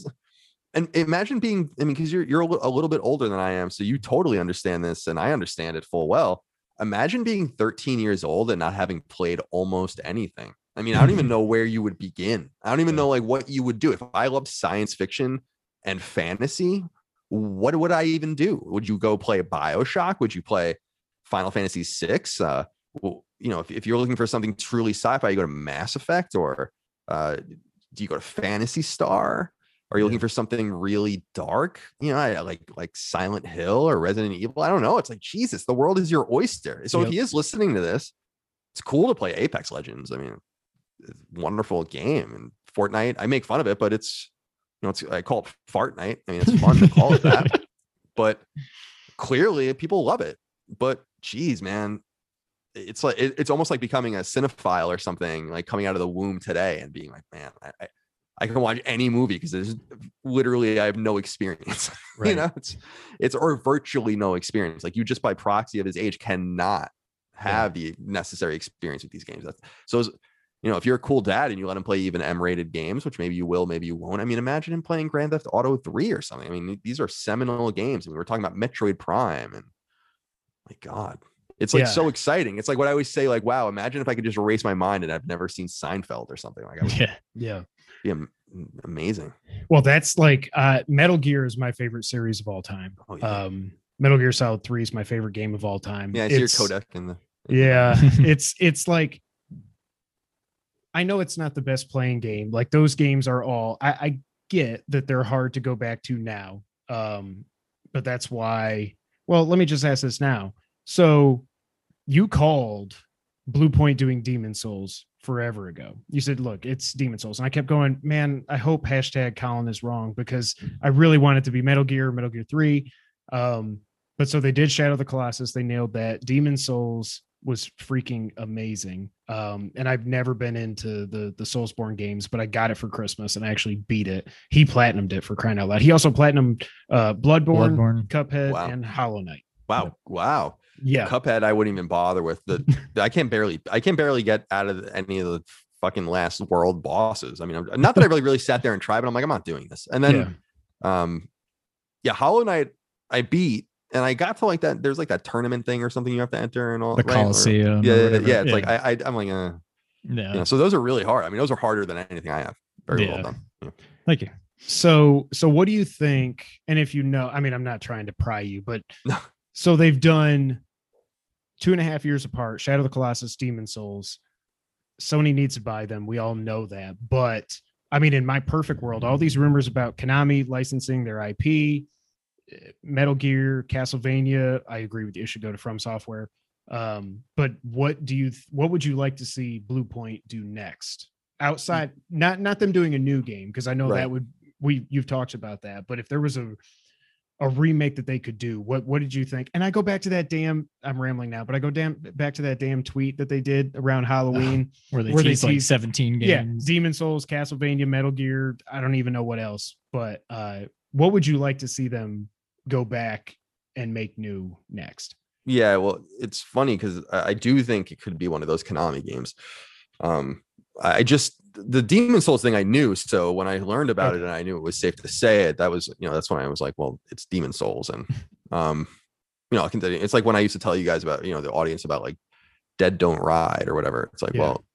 and imagine being i mean because you're you're a little bit older than i am so you totally understand this and i understand it full well imagine being 13 years old and not having played almost anything. I mean i don't even know where you would begin. I don't even know like what you would do. If i loved science fiction and fantasy what would i even do? Would you go play bioshock? Would you play final fantasy 6 uh well, you know if, if you're looking for something truly sci-fi you go to mass effect or uh do you go to Phantasy Star are you looking for something really dark? You know like like silent hill or resident evil? I don't know. It's like jesus the world is your oyster. So Yep. if he is listening to this it's cool to play apex legends. I mean wonderful game and fortnite i make fun of it but it's you know it's i call it fart night i mean it's fun to call it that but clearly people love it. But geez man it's like it- it's almost like becoming a cinephile or something like coming out of the womb today and being like man I, I I can watch any movie because there's literally I have no experience. Right. you know, it's it's or virtually no experience. Like you just by proxy of his age cannot have the necessary experience with these games. That's so you know, if you're a cool dad and you let him play even M-rated games, which maybe you will, maybe you won't. I mean, imagine him playing Grand Theft Auto 3 or something. I mean, these are seminal games. I mean, we're talking about Metroid Prime and my God. It's like Yeah. so exciting. It's like what I always say, like, wow, imagine if I could just erase my mind and I've never seen Seinfeld or something. Like I would Yeah. Yeah. Be amazing. Well, that's like uh, Metal Gear is my favorite series of all time. Oh, yeah. Um, Metal Gear Solid Three is my favorite game of all time. yeah, it's, see your It's- codec in the Yeah, it's it's like I know it's not the best playing game. Like those games are all I, I get that they're hard to go back to now. Um, but that's why. Well, let me just ask this now. So you called Bluepoint doing Demon's Souls forever ago. You said, "Look, it's Demon's Souls," and I kept going, "Man, I hope hashtag Colin is wrong because I really want it to be Metal Gear, Metal Gear Three. Um, but so they did Shadow of the Colossus. They nailed that. Demon's Souls was freaking amazing. Um, and I've never been into the the Soulsborne games, but I got it for Christmas and I actually beat it. He platinumed it for crying out loud. He also platinumed uh, Bloodborne, Bloodborne. Cuphead, Wow. and Hollow Knight. wow, wow. Yeah, Cuphead, I wouldn't even bother with the. I can't barely, I can't barely get out of any of the fucking last world bosses. I mean, I'm, not that I really, really sat there and tried, but I'm like, I'm not doing this. And then, um, yeah, Hollow Knight, I beat, and I got to like that. There's like that tournament thing or something you have to enter and all. The right? Or- Coliseum. or yeah, yeah, whatever. yeah. It's like I, I, I'm like, uh, yeah. you know, so those are really hard. I mean, those are harder than anything I have. Very well done. Yeah. Thank you. So, so what do you think? And if you know, I mean, I'm not trying to pry you, but so they've done two and a half years apart. Shadow of the Colossus, Demon's Souls. Sony needs to buy them. We all know that. But I mean, in my perfect world, all these rumors about Konami licensing their IP, eh, Metal Gear, Castlevania. I agree with you. It should go to From Software. Um, but what do you? What would you like to see Bluepoint do next? Outside, not not them doing a new game because I know Right. that would we you've talked about that. But if there was a a remake that they could do, what what did you think? And I go back to that damn. I'm rambling now, but I go damn back to that damn tweet that they did around Halloween. Where they Where they tease like tease- 17 yeah. Demon's Souls, Castlevania, Metal Gear. I don't even know what else. But uh, what would you like to see them go back and make new next? Yeah, well, it's funny because I I do think it could be one of those Konami games. Um, I just the Demon's Souls thing I knew, so when I learned about it and I knew it was safe to say it, that was you know that's when I was like, well, it's Demon's Souls, and um, you know, I can it's like when I used to tell you guys about you know the audience about like Dead Don't Ride or whatever. It's like, Yeah. well,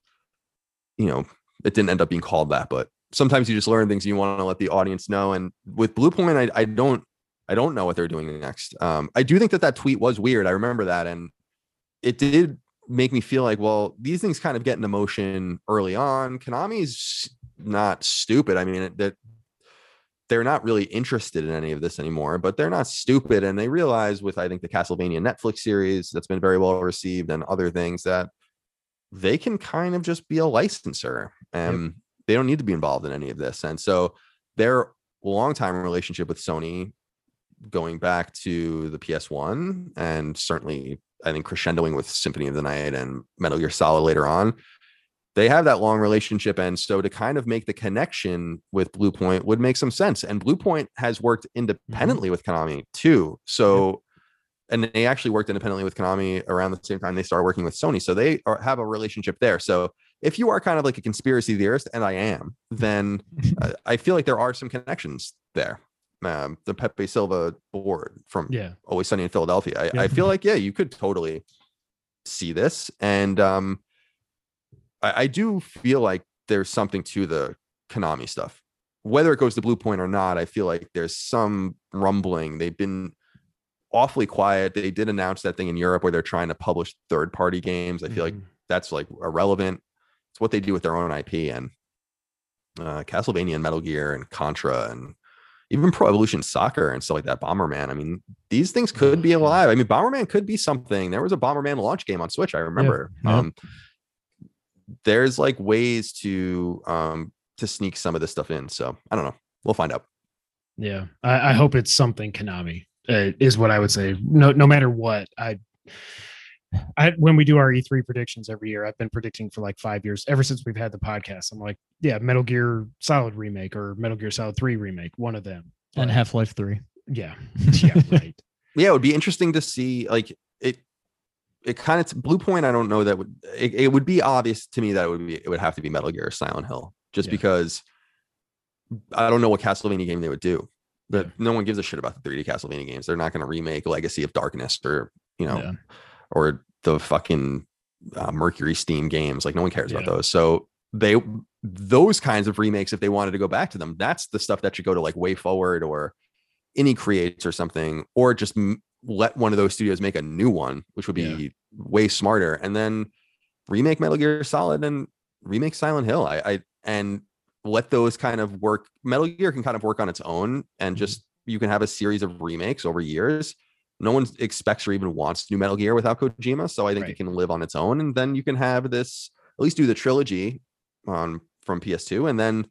you know, it didn't end up being called that, but sometimes you just learn things you want to let the audience know. And with Bluepoint, I, I don't I don't know what they're doing next. Um, I do think that that tweet was weird. I remember that, and it did make me feel like, well, these things kind of get into motion early on. Konami's not stupid. I mean, that they're not really interested in any of this anymore, but they're not stupid, and they realize with I think the Castlevania Netflix series that's been very well received and other things that they can kind of just be a licensor and they don't need to be involved in any of this. And so their longtime relationship with Sony going back to the PS1 and certainly I think crescendoing with Symphony of the Night and Metal Gear Solid later on. They have that long relationship. And so to kind of make the connection with Bluepoint would make some sense. And Bluepoint has worked mm-hmm. independently with Konami too. So, and they actually worked independently with Konami around the same time they started working with Sony. So they are, have a relationship there. So if you are kind of like a conspiracy theorist, and I am, then I feel like there are some connections there. Um, the Pepe Silvia board from Yeah, Always Sunny in Philadelphia. I, Yeah. I feel like yeah, you could totally see this, and um, I, I do feel like there's something to the Konami stuff. Whether it goes to Bluepoint or not, I feel like there's some rumbling. They've been awfully quiet. They did announce that thing in Europe where they're trying to publish third-party games. I feel like Mhm. that's like irrelevant. It's what they do with their own IP and uh, Castlevania and Metal Gear and Contra and even Pro Evolution Soccer and stuff like that. Bomberman. I mean, these things could be Oh, alive. I mean, Bomberman could be something. There was a Bomberman launch game on Switch. I remember. yeah. Um, there's like ways to um to sneak some of this stuff in. So I don't know. We'll find out. yeah. I, I hope it's something Konami uh, is what I would say. No, no matter what, I I, when we do our E3 predictions every year, I've been predicting for like five years, ever since we've had the podcast. I'm like, yeah, Metal Gear Solid remake or Metal Gear Solid 3 remake, one of them. And But, Half Life Three. yeah, yeah, right. yeah, it would be interesting to see like it. It kind of Bluepoint. I don't know that would. It, it would be obvious to me that it would be. It would have to be Metal Gear or Silent Hill, just Yeah. because I don't know what Castlevania game they would do. But Yeah. no one gives a shit about the 3D Castlevania games. They're not going to remake Legacy of Darkness or you know Yeah. Or the fucking uh, MercurySteam games. Like no one cares about those. So they those kinds of remakes, if they wanted to go back to them, that's the stuff that should go to like WayForward or Inti Creates or something, or just m- let one of those studios make a new one, which would be Yeah. way smarter, and then remake Metal Gear Solid and remake Silent Hill. I, I and let those kind of work. Metal Gear can kind of work on its own, and just you can have a series of remakes over years. No one expects or even wants new Metal Gear without Kojima, so I think Right. it can live on its own. And then you can have this at least do the trilogy on from PS2, and then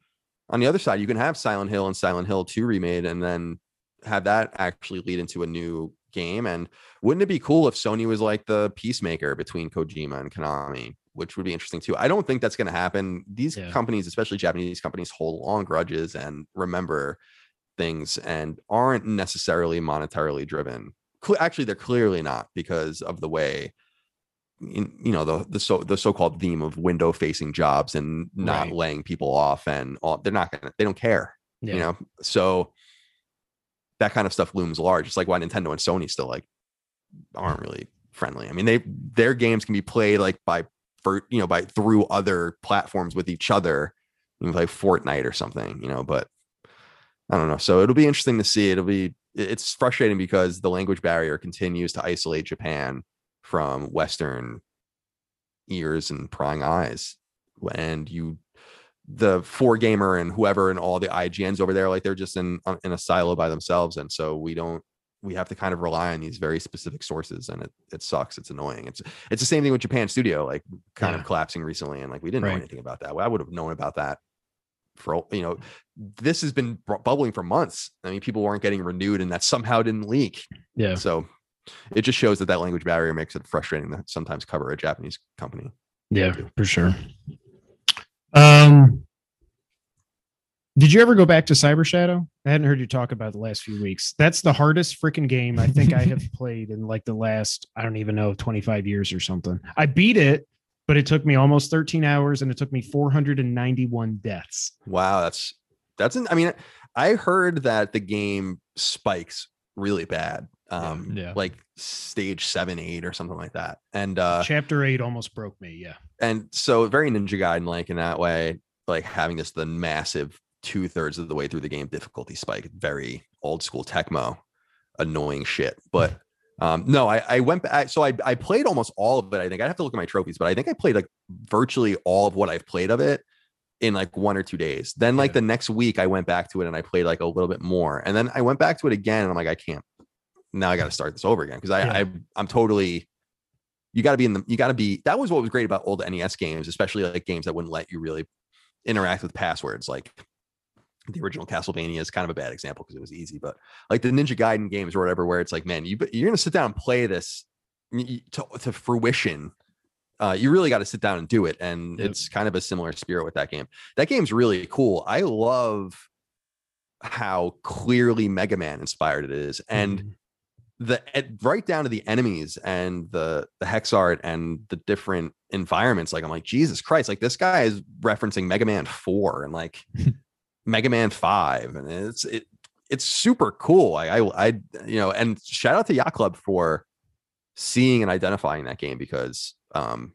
on the other side you can have Silent Hill and Silent Hill 2 remade, and then have that actually lead into a new game. And wouldn't it be cool if Sony was like the peacemaker between Kojima and Konami, which would be interesting too. I don't think that's going to happen. These Yeah. companies, especially Japanese companies, hold long grudges and remember things and aren't necessarily monetarily driven. Actually, they're clearly not because of the way in, you know the the so the so-called theme of window facing jobs and not Right. laying people off and all they're not gonna they don't care Yeah. you know so that kind of stuff looms large it's like why nintendo and sony still like aren't really friendly i mean they their games can be played like by for you know by through other platforms with each other you can play fortnite or something you know but i don't know so it'll be interesting to see it'll be it's frustrating because the language barrier continues to isolate japan from western ears and prying eyes and you the 4Gamer and whoever and all the IGNs over there, like they're just in uh, in a silo by themselves, and so we don't we have to kind of rely on these very specific sources, and it it sucks. It's annoying. It's it's the same thing with Japan Studio, like kind Yeah. of collapsing recently, and like we didn't know anything about that. I would have known about that for you know this has been bubbling for months. I mean, people weren't getting renewed, and that somehow didn't leak. Yeah. So it just shows that that language barrier makes it frustrating to sometimes cover a Japanese company. Yeah, for sure. Um, did you ever go back to Cyber Shadow? I hadn't heard you talk about the last few weeks. That's the hardest freaking game I think I have played in like the last, I don't even know, 25 years or something. I beat it, but it took me almost 13 hours and it took me 491 deaths. Wow, that's that's an, I mean, I heard that the game spikes really bad. Um Yeah. like stage seven, eight, or something like that. And uh Chapter eight almost broke me. Yeah. and so very Ninja Gaiden like in that way, like having this the massive two thirds of the way through the game difficulty spike, very old school Tecmo, annoying shit. But um no, I, I went back. So I I played almost all of it. I think I'd have to look at my trophies, but I think I played like virtually all of what I've played of it in like one or two days. Then like Yeah. the next week I went back to it and I played like a little bit more. And then I went back to it again and I'm like, I can't. Now I got to start this over again because I, Yeah. I I'm totally you got to be in the you got to be that was what was great about old NES games, especially like games that wouldn't let you really interact with passwords. Like the original Castlevania is kind of a bad example because it was easy, but like the Ninja Gaiden games or whatever, where it's like, man, you you're gonna sit down and play this to, to fruition. Uh, you really got to sit down and do it, and Yep. it's kind of a similar spirit with that game. That game's really cool. I love how clearly Mega Man inspired it is, and Mhm. the right down to the enemies and the the hex art and the different environments like i'm like jesus christ like this guy is referencing mega man 4 and like mega man 5 and it's it it's super cool I, I i you know and shout out to yacht club for seeing and identifying that game because um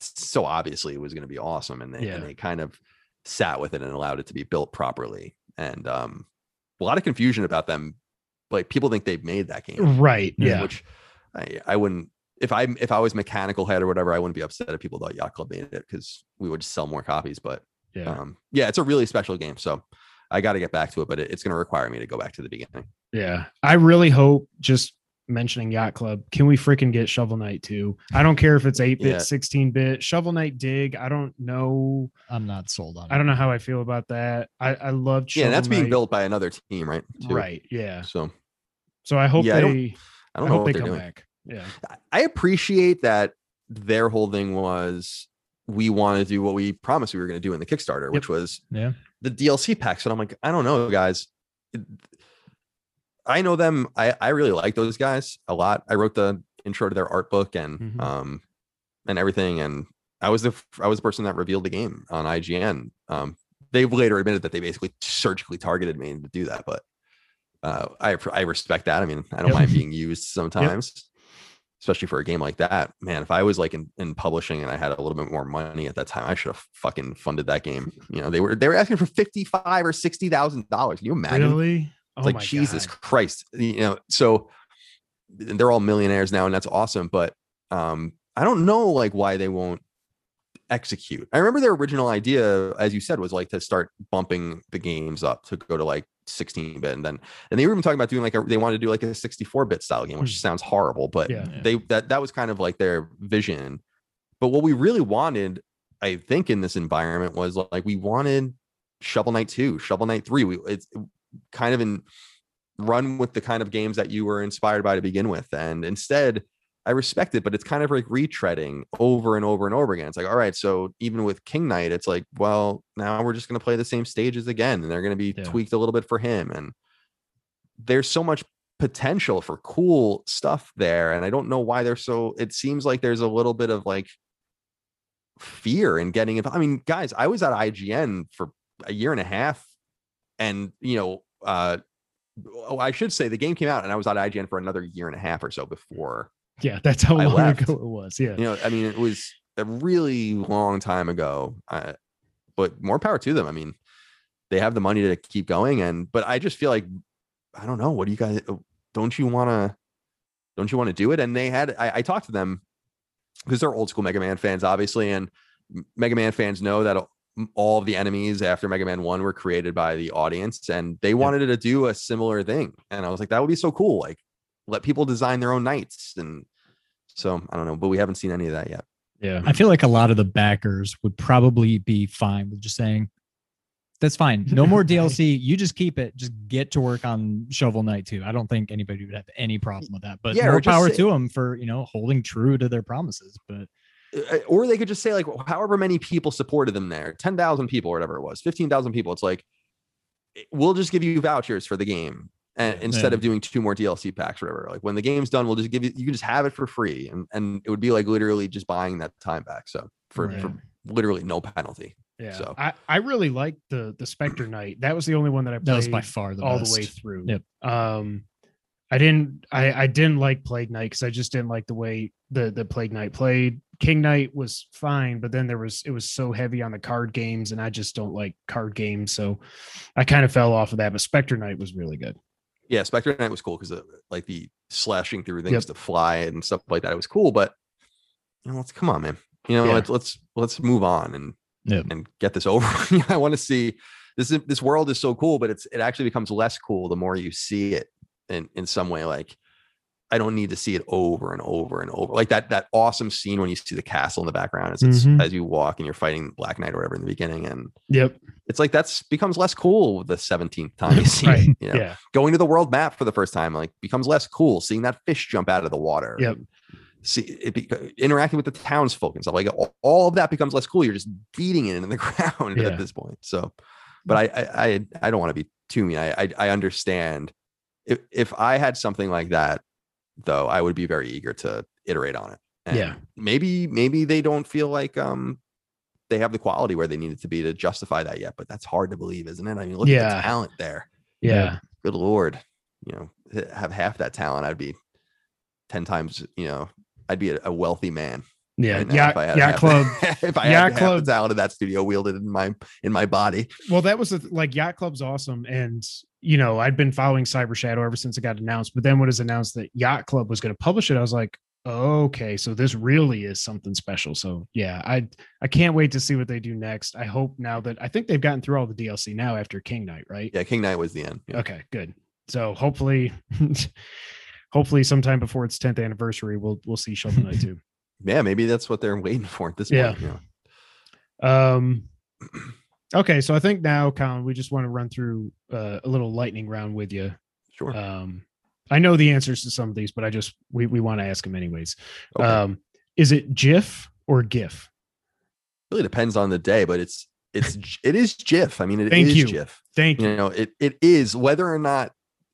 so obviously it was going to be awesome and they, Yeah. and they kind of sat with it and allowed it to be built properly and um a lot of confusion about them like people think they've made that game Right. Yeah. which I, I wouldn't if I if I was mechanical head or whatever, I wouldn't be upset if people thought Yacht Club made it because we would sell more copies. But Yeah. um, yeah, it's a really special game. So I got to get back to it, but it, it's going to require me to go back to the beginning. Yeah. I really hope just mentioning Yacht Club, can we freaking get Shovel Knight too? I don't care if it's 8 bit, Yeah. 16 bit. Shovel Knight Dig. I don't know. I'm not sold on it. I don't know how I feel about that. I, I love yeah, and that's being built by another team, right? too. Right. Yeah. So So I hope Yeah, I don't- they I I, don't know hope what they come doing. back. Yeah. I appreciate that their whole thing was we want to do what we promised we were going to do in the Kickstarter, which was Yeah. the DLC packs. And I'm like, I don't know, guys. I know them. I, I really like those guys a lot. I wrote the intro to their art book and Mhm. um and everything. And I was the I was the person that revealed the game on IGN. Um, they've later admitted that they basically surgically targeted me to do that, but uh, I I respect that. I mean, I don't Yep. mind being used sometimes, especially for a game like that. Man, if I was like in, in publishing and I had a little bit more money at that time, I should have fucking funded that game. You know, they were they were asking for fifty five or sixty thousand dollars. Can you imagine? Really? Oh like my Jesus God. Christ, you know. So they're all millionaires now, and that's awesome. But um, I don't know like why they won't execute. I remember their original idea, as you said, was like to start bumping the games up to go to like 16 bit, and then and they were even talking about doing like a, they wanted to do like a 64 bit style game, which Hmm. sounds horrible, but Yeah. Yeah. they that that was kind of like their vision. But what we really wanted, I think, in this environment was like we wanted Shovel Knight 2, Shovel Knight 3. We it's kind of in run with the kind of games that you were inspired by to begin with. And instead, I respect it, but it's kind of like retreading over and over and over again. It's like, all right, so even with King Knight, it's like, well, now we're just going to play the same stages again, and they're going to be Yeah. tweaked a little bit for him. And there's so much potential for cool stuff there. And I don't know why they're so, it seems like there's a little bit of like fear in getting it. I mean, guys, I was at IGN for a year and a half, and you know, uh, oh, I should say the game came out, and I was at IGN for another year and a half or so before. Yeah, that's how I long left. ago it was. Yeah. You know, I mean, it was a really long time ago, uh, but more power to them. I mean, they have the money to keep going, and but I just feel like I don't know. What do you guys? Don't you want to? Don't you want to do it? And they had. I, I talked to them because they're old school Mega Man fans, obviously, and Mega Man fans know that all of the enemies after Mega Man One were created by the audience, and they wanted to do a similar thing. And I was like, that would be so cool. Like, let people design their own knights, and so I don't know, but we haven't seen any of that yet. Yeah. I feel like a lot of the backers would probably be fine with just saying, that's fine. No more DLC. You just keep it. Just get to work on Shovel Knight 2. I don't think anybody would have any problem with that. But Yeah, more power say- to them for, you know, holding true to their promises. But Uh, or they could just say like however many people supported them there 10,000 people or whatever it was 15,000 people it's like "Eh, we'll just give you vouchers for the game and Yeah. instead Yeah. of doing two more DLC packs or whatever like when the game's done we'll just give you you can just have it for free and and it would be like literally just buying that time back so for, Right. for literally no penalty Yeah. So- I, I really liked the the Spectre Knight. That was the only one that I played that was by far the all best. the way through. Yep. Um I didn't I I didn't like Plague Knight because I just didn't like the way the the Plague Knight played. King Knight was fine, but then there was it was so heavy on the card games, and I just don't like card games. So I kind of fell off of that. But Spectre Knight was really good. Yeah Spectre Knight was cool because like the slashing through things Yep. to fly and stuff like that it was cool but you know let's come on man you know Yeah. let's let's let's move on and Yep. and get this over. I want to see this. is- This world is so cool, but it's it actually becomes less cool the more you see it in in some way. Like I don't need to see it over and over and over. Like that that awesome scene when you see the castle in the background as it's Mhm. as you walk and you're fighting Black Knight or whatever in the beginning, and Yep. it's like that's becomes less cool the seventeenth time you see right. it. You know? Yeah. Going to the world map for the first time like becomes less cool. Seeing that fish jump out of the water. Yep. See it be, interacting with the townsfolk and stuff like all, all of that becomes less cool. You're just beating it in the ground Yeah. at this point. So, but I I I, I don't want to be too mean. I, I I understand if if I had something like that though, I would be very eager to iterate on it. And Yeah. Maybe maybe they don't feel like um they have the quality where they need it to be to justify that yet, but that's hard to believe, isn't it? I mean, look at the talent there. Yeah. Good lord, you know, have half that talent, I'd be ten times, you know, I'd be a, a wealthy man. Yeah. right Yeah. if I had Yeah. half Club. if I Yacht had half Club- the talent of that studio wielded in my in my body. well that was the like yacht club's awesome and you know i'd been following cyber shadow ever since it got announced but then when it was announced that yacht club was going to publish it i was like okay so this really is something special so yeah i i can't wait to see what they do next i hope now that i think they've gotten through all the dlc now after king knight right Yeah, King Knight was the end. Yeah. okay good so hopefully hopefully sometime before its 10th anniversary we'll we'll see shovel knight too. yeah, maybe that's what they're waiting for at this Yeah. point. Know? Um. Okay, so I think now, Colin, we just want to run through uh, a little lightning round with you. Sure. Um, I know the answers to some of these, but I just we we want to ask them anyways. Okay. Um, is it GIF or GIF? really depends on the day, but it's it's it is GIF. I mean, it is Thank you. GIF. Thank you. You know, it it is whether or not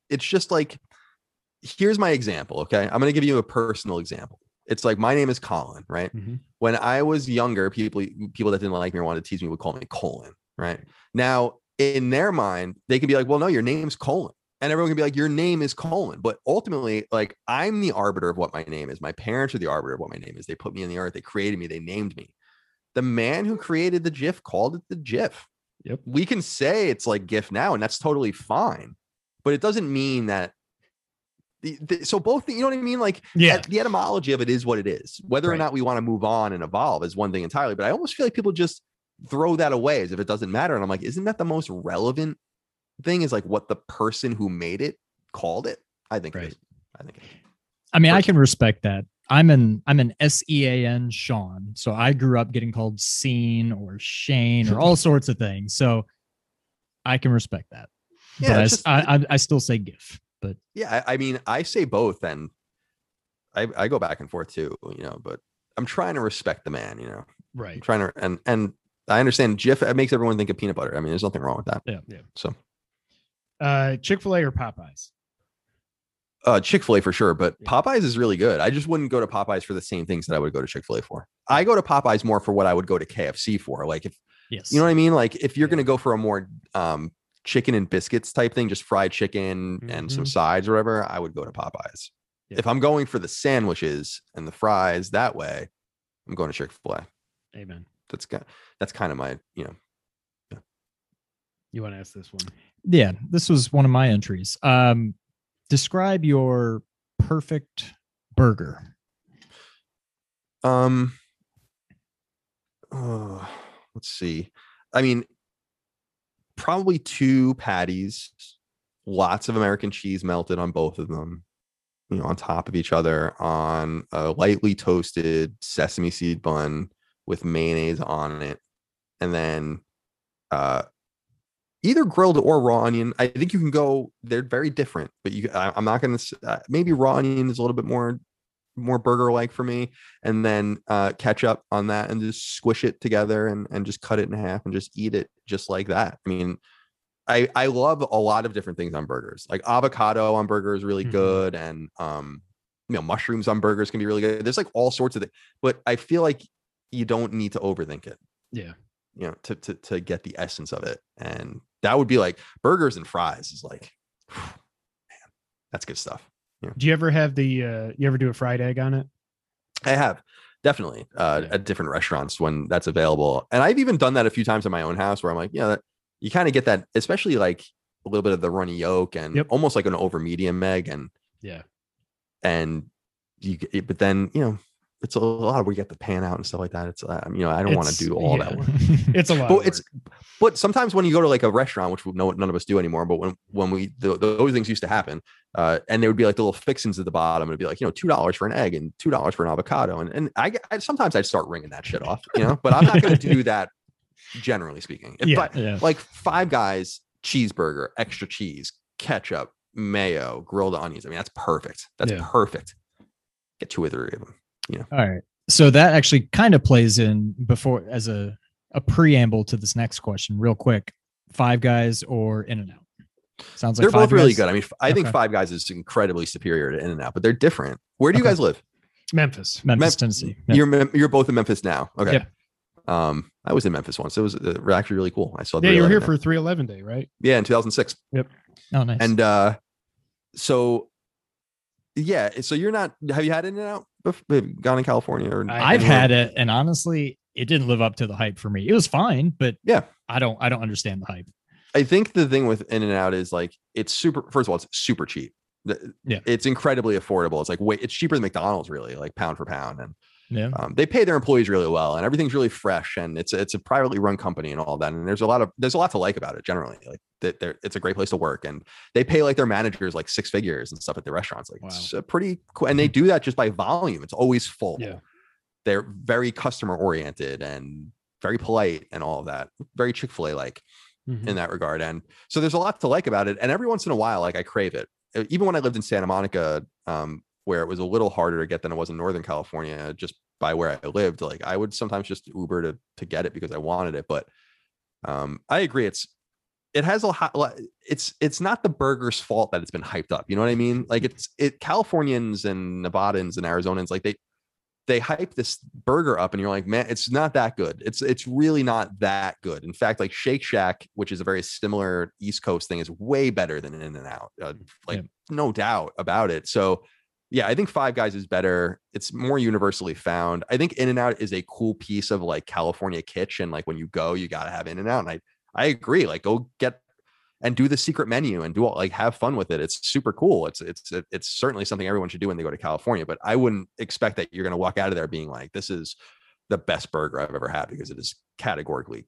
it's just like. Here's my example. Okay, I'm going to give you a personal example. It's like my name is Colin, right? Mhm. when I was younger, people people that didn't like me or wanted to tease me would call me Colin. Right now, in their mind, they can be like, "Well, no, your name's Colin," and everyone can be like, "Your name is Colin." But ultimately, like I'm the arbiter of what my name is. My parents are the arbiter of what my name is. They put me in the earth. They created me. They named me. The man who created the GIF called it the GIF. Yep. We can say it's like GIF now, and that's totally fine. But it doesn't mean that. The, the, so both, you know what I mean? Like Yeah. the etymology of it is what it is. Whether or not we want to move on and evolve is one thing entirely. But I almost feel like people just throw that away as if it doesn't matter. And I'm like, isn't that the most relevant thing? Is like what the person who made it called it. I think. Right. It is. I think. I mean, I can respect that. I'm an I'm an S E A N Sean, so I grew up getting called Scene or Shane or all sorts of things. So I can respect that. Yeah, but I, just- I, I I still say GIF. But Yeah, I, I mean, I say both, and I, I go back and forth too. You know, but I'm trying to respect the man. You know, I'm Right. trying to, and and I understand it makes everyone think of peanut butter. I mean, there's nothing wrong with that. yeah, Yeah. So Uh, Chick Fil A or Popeyes? uh Chick fil A for sure, but Yeah. Popeyes is really good. I just wouldn't go to Popeyes for the same things that I would go to Chick fil A for. I go to Popeyes more for what I would go to KFC for. Like, if yes, you know what I mean? Like, if you're Yeah. going to go for a more um, chicken and biscuits type thing, just fried chicken and some Mhm. sides or whatever, I would go to Popeyes. Yeah. If I'm going for the sandwiches and the fries that way, I'm going to Chick fil A. Amen. That's kind that's kind of my, you know, You want to ask this one? yeah. This was one of my entries. Um, describe your perfect burger. Um, uh, let's see. I mean, probably two patties, lots of American cheese melted on both of them, you know, on top of each other on a lightly toasted sesame seed bun with mayonnaise on it. And then uh either grilled or raw onion. I think you can go. They're very different, but you. I, I'm not going to. Uh, maybe raw onion is a little bit more, more burger like for me. And then uh, ketchup on that, and just squish it together, and and just cut it in half, and just eat it just like that. I mean, I I love a lot of different things on burgers. Like avocado on burger is really Mhm. good, and um, you know, mushrooms on burgers can be really good. There's like all sorts of things, but I feel like you don't need to overthink it Yeah. You know to to to get the essence of it and that would be like burgers and fries is like man that's good stuff Do you ever have the? uh You ever do a fried egg on it? i have definitely uh Yeah. at different restaurants when that's available and i've even done that a few times in my own house where i'm like yeah that, you kind of get that especially like a little bit of the runny yolk and Yep. almost like an over medium egg and Yeah. and you but then you know it's a lot where you get the pan out and stuff like that it's uh, you know i don't want to do all yeah. that work It's a lot. but it's but sometimes when you go to like a restaurant which we no none of us do anymore but when when we the, those things used to happen uh and there would be like the little fixings at the bottom it'd be like you know two dollars for an egg and two dollars for an avocado and and I, I sometimes i'd start ringing that shit off you know but i'm not going to do that generally speaking Yeah. I- yeah. like five guys cheeseburger extra cheese ketchup mayo grilled onions i mean that's perfect that's perfect get two or three of them All right. So that actually kind of plays in before as a a preamble to this next question, real quick. Five guys or In and Out? Sounds like they're both Five really Guys- good i mean i think five guys is incredibly superior to in and out but they're different where do you Okay. guys live Memphis. Memphis, Mem- Tennessee. Yeah. You're you're both in Memphis now. Okay. Yep. Um, I was in Memphis once. It was uh, actually really cool. I saw. the Yeah, you were here 311 for 311 day, right? yeah in 2006. Yep. Oh, nice. And uh, so yeah, eh, so you're not. Have you had In and Out? Eh, gone in California or I- I've anywhere. had it, and honestly, it didn't live up to the hype for me. It was fine, but Yeah. I don't I don't understand the hype. I think the thing with In and Out is like it's super. First of all, it's super cheap. The- Yeah. it's incredibly affordable. It's like wait, it's cheaper than McDonald's, really, like pound for pound, and Yeah. um, they pay their employees really well and everything's really fresh and it's it's a privately run company and all that and there's a lot of there's a lot to like about it generally like that they're it's a great place to work and they pay like their managers like six figures and stuff at the restaurants like it's a pretty cool and they do that just by volume it's always full Yeah. they're very customer oriented and very polite and all of that very chick-fil-a like Mhm. in that regard and so there's a lot to like about it and every once in a while like i crave it even when I lived in Santa Monica, um, where it was a little harder to get than it was in Northern California, just by where I lived, like I would sometimes just Uber to to get it because I wanted it. But um, I agree, it's it has a hot it's it's not the burger's fault that it's been hyped up you know what i mean like it's it californians and nevadans and arizonans like they they hype this burger up and you're like man it's not that good it's it's really not that good in fact like shake shack which is a very similar east coast thing is way better than in and out uh, like Yeah. no doubt about it so yeah i think five guys is better it's more universally found i think in and out is a cool piece of like california kitchen like when you go you got to have in and out and i i agree like go get and do the secret menu and do all like have fun with it. It's super cool. It's it's it's certainly something everyone should do when they go to California. But I wouldn't expect that you're going to walk out of there being like, "This is the best burger I've ever had," because it is categorically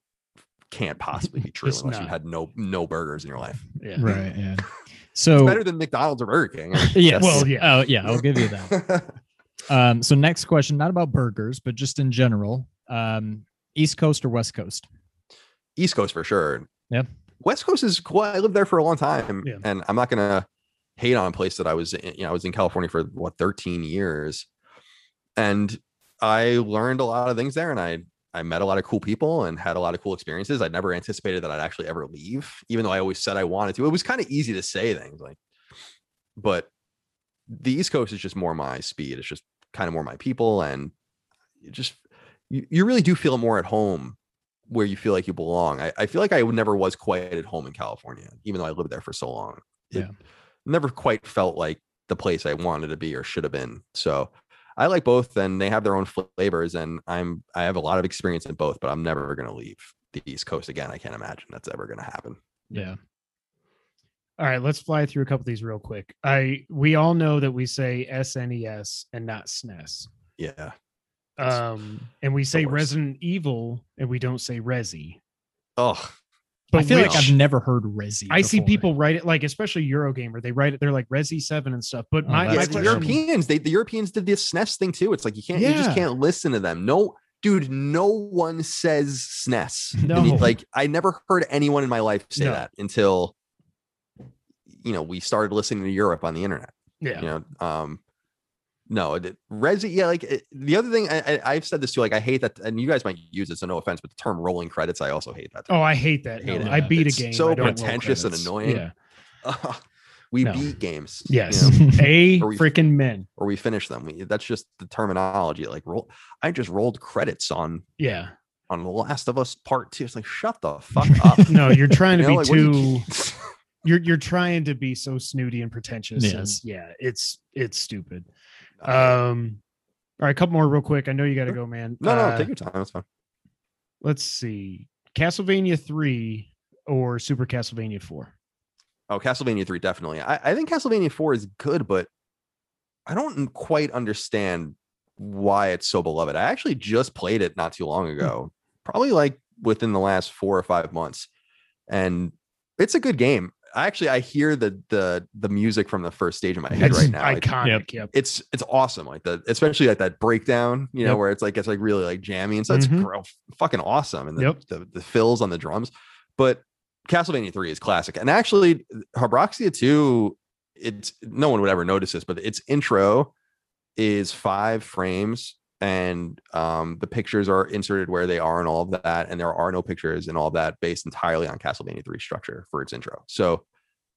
can't possibly be true It's unless you had no no burgers in your life. Yeah. Right. Yeah. It's So better than McDonald's or Burger King. yes. Well, yeah. Oh, yeah. I'll give you that. Um, so next question, not about burgers, but just in general. Um, East Coast or West Coast? East Coast for sure. Yeah. West Coast is cool. I lived there for a long time, Yeah. and I'm not gonna hate on a place that I was. In, you know, I was in California for what 13 years, and I learned a lot of things there, and I I met a lot of cool people and had a lot of cool experiences. I never anticipated that I'd actually ever leave, even though I always said I wanted to. It was kind of easy to say things like, but the East Coast is just more my speed. It's just kind of more my people, and you just you, you really do feel more at home where you feel like you belong. I, I feel like I never was quite at home in California, even though I lived there for so long. It Yeah. never quite felt like the place I wanted to be or should have been. So I like both and they have their own flavors and I'm I have a lot of experience in both, but I'm never gonna leave the East Coast again. I can't imagine that's ever gonna happen. Yeah. All right, let's fly through a couple of these real quick. I we all know that we say SNES and not SNES. Yeah. Um, and we say. Resident Evil and we don't say Resi. Oh, But I feel like I've never heard Resi. I see people write it like, especially Eurogamer. They write it. They're like Resi Seven and stuff. But Oh, my, that's my the question, Europeans. They the Europeans did this SNES thing too. It's like you can't you just can't listen to them. No, dude, no one says SNES. No. mean, like I never heard anyone in my life say No. that until you know we started listening to Europe on the internet. yeah, You know, um, no, it, Resi. Yeah, like it, the other thing I, I, I've said this too. Like I hate that, and you guys might use it, so no offense, but the term rolling credits, I also hate that. Oh, I hate that. Hate No, it. I beat It's a game. so I don't roll pretentious and annoying. Yeah. we No. beat games. Yes. you know, A Or we- freaking men. or we finish them. We, that's just the terminology. Like roll. I just rolled credits on Yeah. on The Last of Us Part Two. It's like shut the fuck up. No, you're trying to know, be like, too. you- You're you're trying to be so snooty and pretentious. and Yes. yeah, it's it's stupid. Um. All right, a couple more real quick. I know you got to go, man. no, no, Uh, take your time. That's fine. let's see. Castlevania three or Super Castlevania four. Oh, Castlevania 3, definitely. I, I think Castlevania 4 is good, but I don't quite understand why it's so beloved. I actually just played it not too long ago, probably like within the last four or five months. And it's a good game. I actually I hear the the the music from the first stage in my head It's right now. Like, iconic. Yep. it's it's awesome like the especially like that breakdown you know Yep. where it's like it's like really like jammy and so it's Mhm. fucking awesome and the, Yep. the the fills on the drums but castlevania 3 is classic and actually Habroxia 2 it's no one would ever notice this but its intro is five frames and um the pictures are inserted where they are and all of that and there are no pictures and all of that based entirely on castlevania 3 structure for its intro so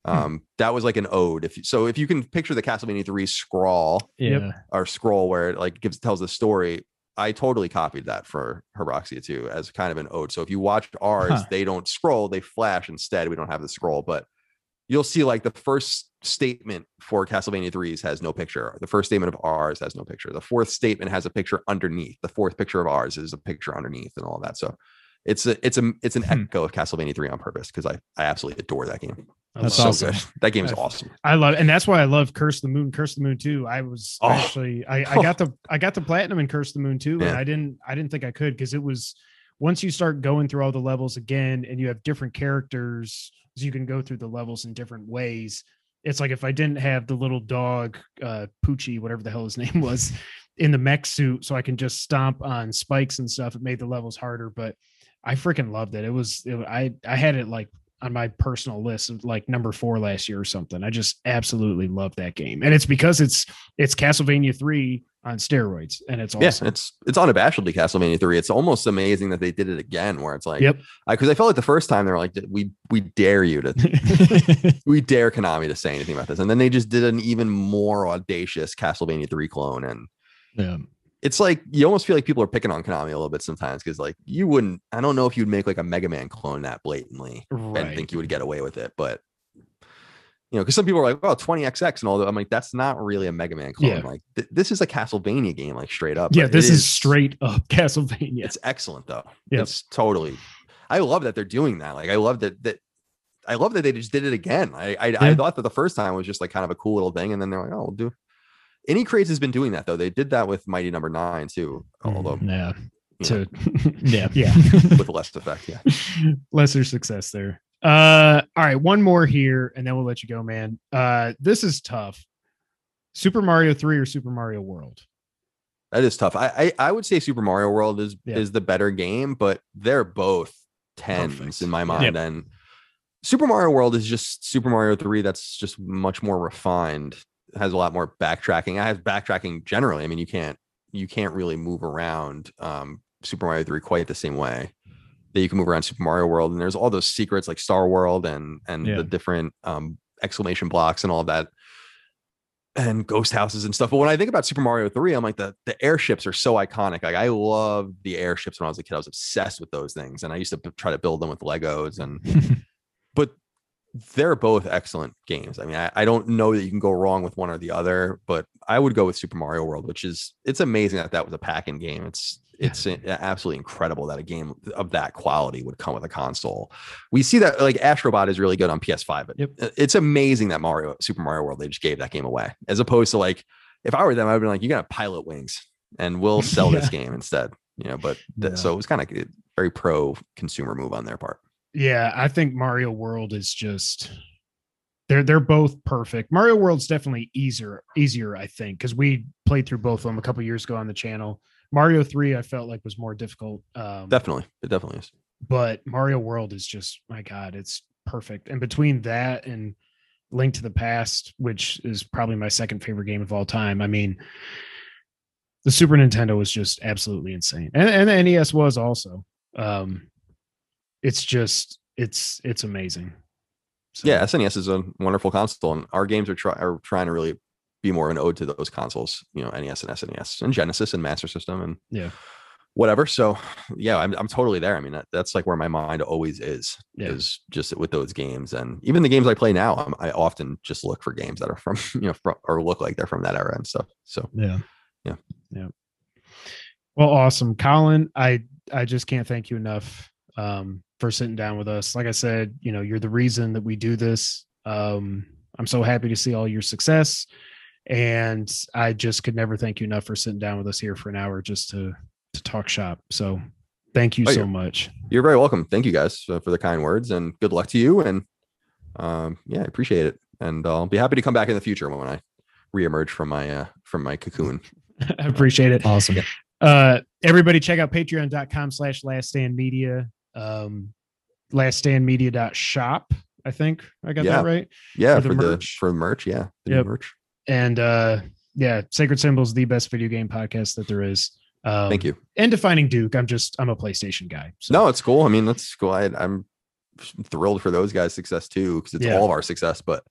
um that was like an ode if you, so if you can picture the castlevania 3 scrawl Yeah. Yep. or scroll where it like gives tells the story. I totally copied that for Habroxia too as kind of an ode. So if you watch ours, Huh. they don't scroll, they flash instead. We don't have the scroll, but you'll see like the first statement for Castlevania 3s has no picture. The first statement of ours has no picture. The fourth statement has a picture underneath. The fourth picture of ours is a picture underneath and all that. So it's a it's a it's an Hmm. echo of Castlevania 3 on purpose because I I absolutely adore that game. That's so awesome. good. That game is awesome. I love, and that's why I love Curse the Moon. Curse the Moon too. I was Oh. actually, I, I got the, I got the platinum in Curse the Moon too, and I didn't, I didn't think I could because it was once you start going through all the levels again, and you have different characters, so you can go through the levels in different ways. It's like if I didn't have the little dog, uh, Poochie, whatever the hell his name was, in the mech suit, so I can just stomp on spikes and stuff. It made the levels harder, but I freaking loved it. It was, it, I, I had it like on my personal list of like number four last year or something. I just absolutely love that game, and it's because it's it's Castlevania three on steroids, and it's Yeah, awesome. it's it's unabashedly Castlevania three. It's almost amazing that they did it again, where it's like, Yep. because I, felt like the first time they were like, we we dare you to we dare Konami to say anything about this, and then they just did an even more audacious Castlevania three clone, and yeah. It's like you almost feel like people are picking on Konami a little bit sometimes because like you wouldn't, I don't know if you'd make like a Mega Man clone that blatantly and think you would get away with it, but. You know, because some people are like, "Well, 20XX and all that." I'm like, "That's not really a Mega Man clone. Yeah. Like, th- this is a Castlevania game, like straight up." yeah, this is, straight up Castlevania. it's excellent though. Yep. It's totally. I love that they're doing that. Like I love that that I love that they just did it again. I I, I thought that the first time was just like kind of a cool little thing, and then they're like, oh, we'll do. Inti Creates has been doing that though. They did that with Mighty Number Nine too, Mm, although Yeah. to Yeah. yeah with less effect. Yeah. lesser success there. Uh, all right, one more here, and then we'll let you go, man. Uh, this is tough. Super Mario Three or Super Mario World? That is tough. I, I I would say Super Mario World is Yeah. is the better game, but they're both tens Perfect. in my mind. Yep. And Super Mario World is just Super Mario Three. That's just much more refined. Has a lot more backtracking. I have backtracking generally. I mean, you can't you can't really move around um, Super Mario Three quite the same way that you can move around Super Mario World. And there's all those secrets like Star World and and Yeah. the different um, exclamation blocks and all that and ghost houses and stuff. But when I think about Super Mario 3, I'm like the the airships are so iconic. Like I loved the airships when I was a kid. I was obsessed with those things. And I used to b- try to build them with Legos and but they're both excellent games. I mean, I, I don't know that you can go wrong with one or the other, but I would go with Super Mario World, which is it's amazing that that was a pack-in game. It's it's a- absolutely incredible that a game of that quality would come with a console. We see that like Astrobot is really good on PS5, but Yep. it's amazing that Mario Super Mario World they just gave that game away, as opposed to like if I were them, I'd be like, you got to Pilotwings, and we'll sell this game instead. You know, but th- Yeah. so it was kind of very pro consumer move on their part. Yeah, I think Mario World is just they're they're both perfect. Mario World's definitely easier easier, I think, because we played through both of them a couple years ago on the channel. Mario Three, I felt like was more difficult. Um, Definitely, it definitely is. but Mario World is just my god, it's perfect. And between that and Link to the Past, which is probably my second favorite game of all time, I mean, the Super Nintendo was just absolutely insane, and and the NES was also. Um, it's just it's it's amazing. So, Yeah, SNES is a wonderful console, and our games are, try- are trying to really be more of an ode to those consoles. You know, NES and SNES and Genesis and Master System and Yeah. whatever. So yeah, I'm I'm totally there. I mean, that, that's like where my mind always is. Yeah. Is just with those games, and even the games I play now, I'm, I often just look for games that are from you know from, or look like they're from that era and stuff. So yeah, yeah, Yeah. Well, awesome, Colin. I I just can't thank you enough um, for sitting down with us. Like I said, you know, you're the reason that we do this. Um, I'm so happy to see all your success, and I just could never thank you enough for sitting down with us here for an hour just to to talk shop. So, thank you Oh, so you're- much. you're very welcome. Thank you guys uh, for the kind words, and good luck to you. And um, yeah, I appreciate it. And I'll be happy to come back in the future when I reemerge from my uh, from my cocoon. I appreciate it. Awesome. uh everybody check out patreon.com slash last stand media um laststandmedia.shop i think i got Yeah. that right Yeah, For the for the merch. for the merch. Yeah, the Yep. merch. and uh yeah sacred symbols the best video game podcast that there is um Thank you. and defining duke i'm just i'm a playstation guy so No, it's cool. I mean, that's cool. I, I'm thrilled for those guys' success too, because it's Yeah. all of our success. But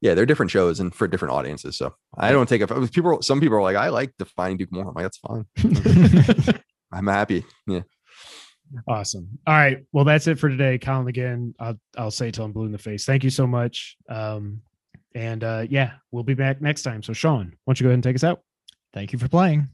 yeah, they're different shows and for different audiences. So I don't take it. People, some people are like, I like defining Duke more. I'm like, that's fine. I'm happy. Yeah. Awesome. All right. Well that's it for today colin. Again i'll i'll say till i'm blue in the face. Thank you so much. Um and uh yeah we'll be back next time. So sean why don't you go ahead and take us out? Thank you for playing.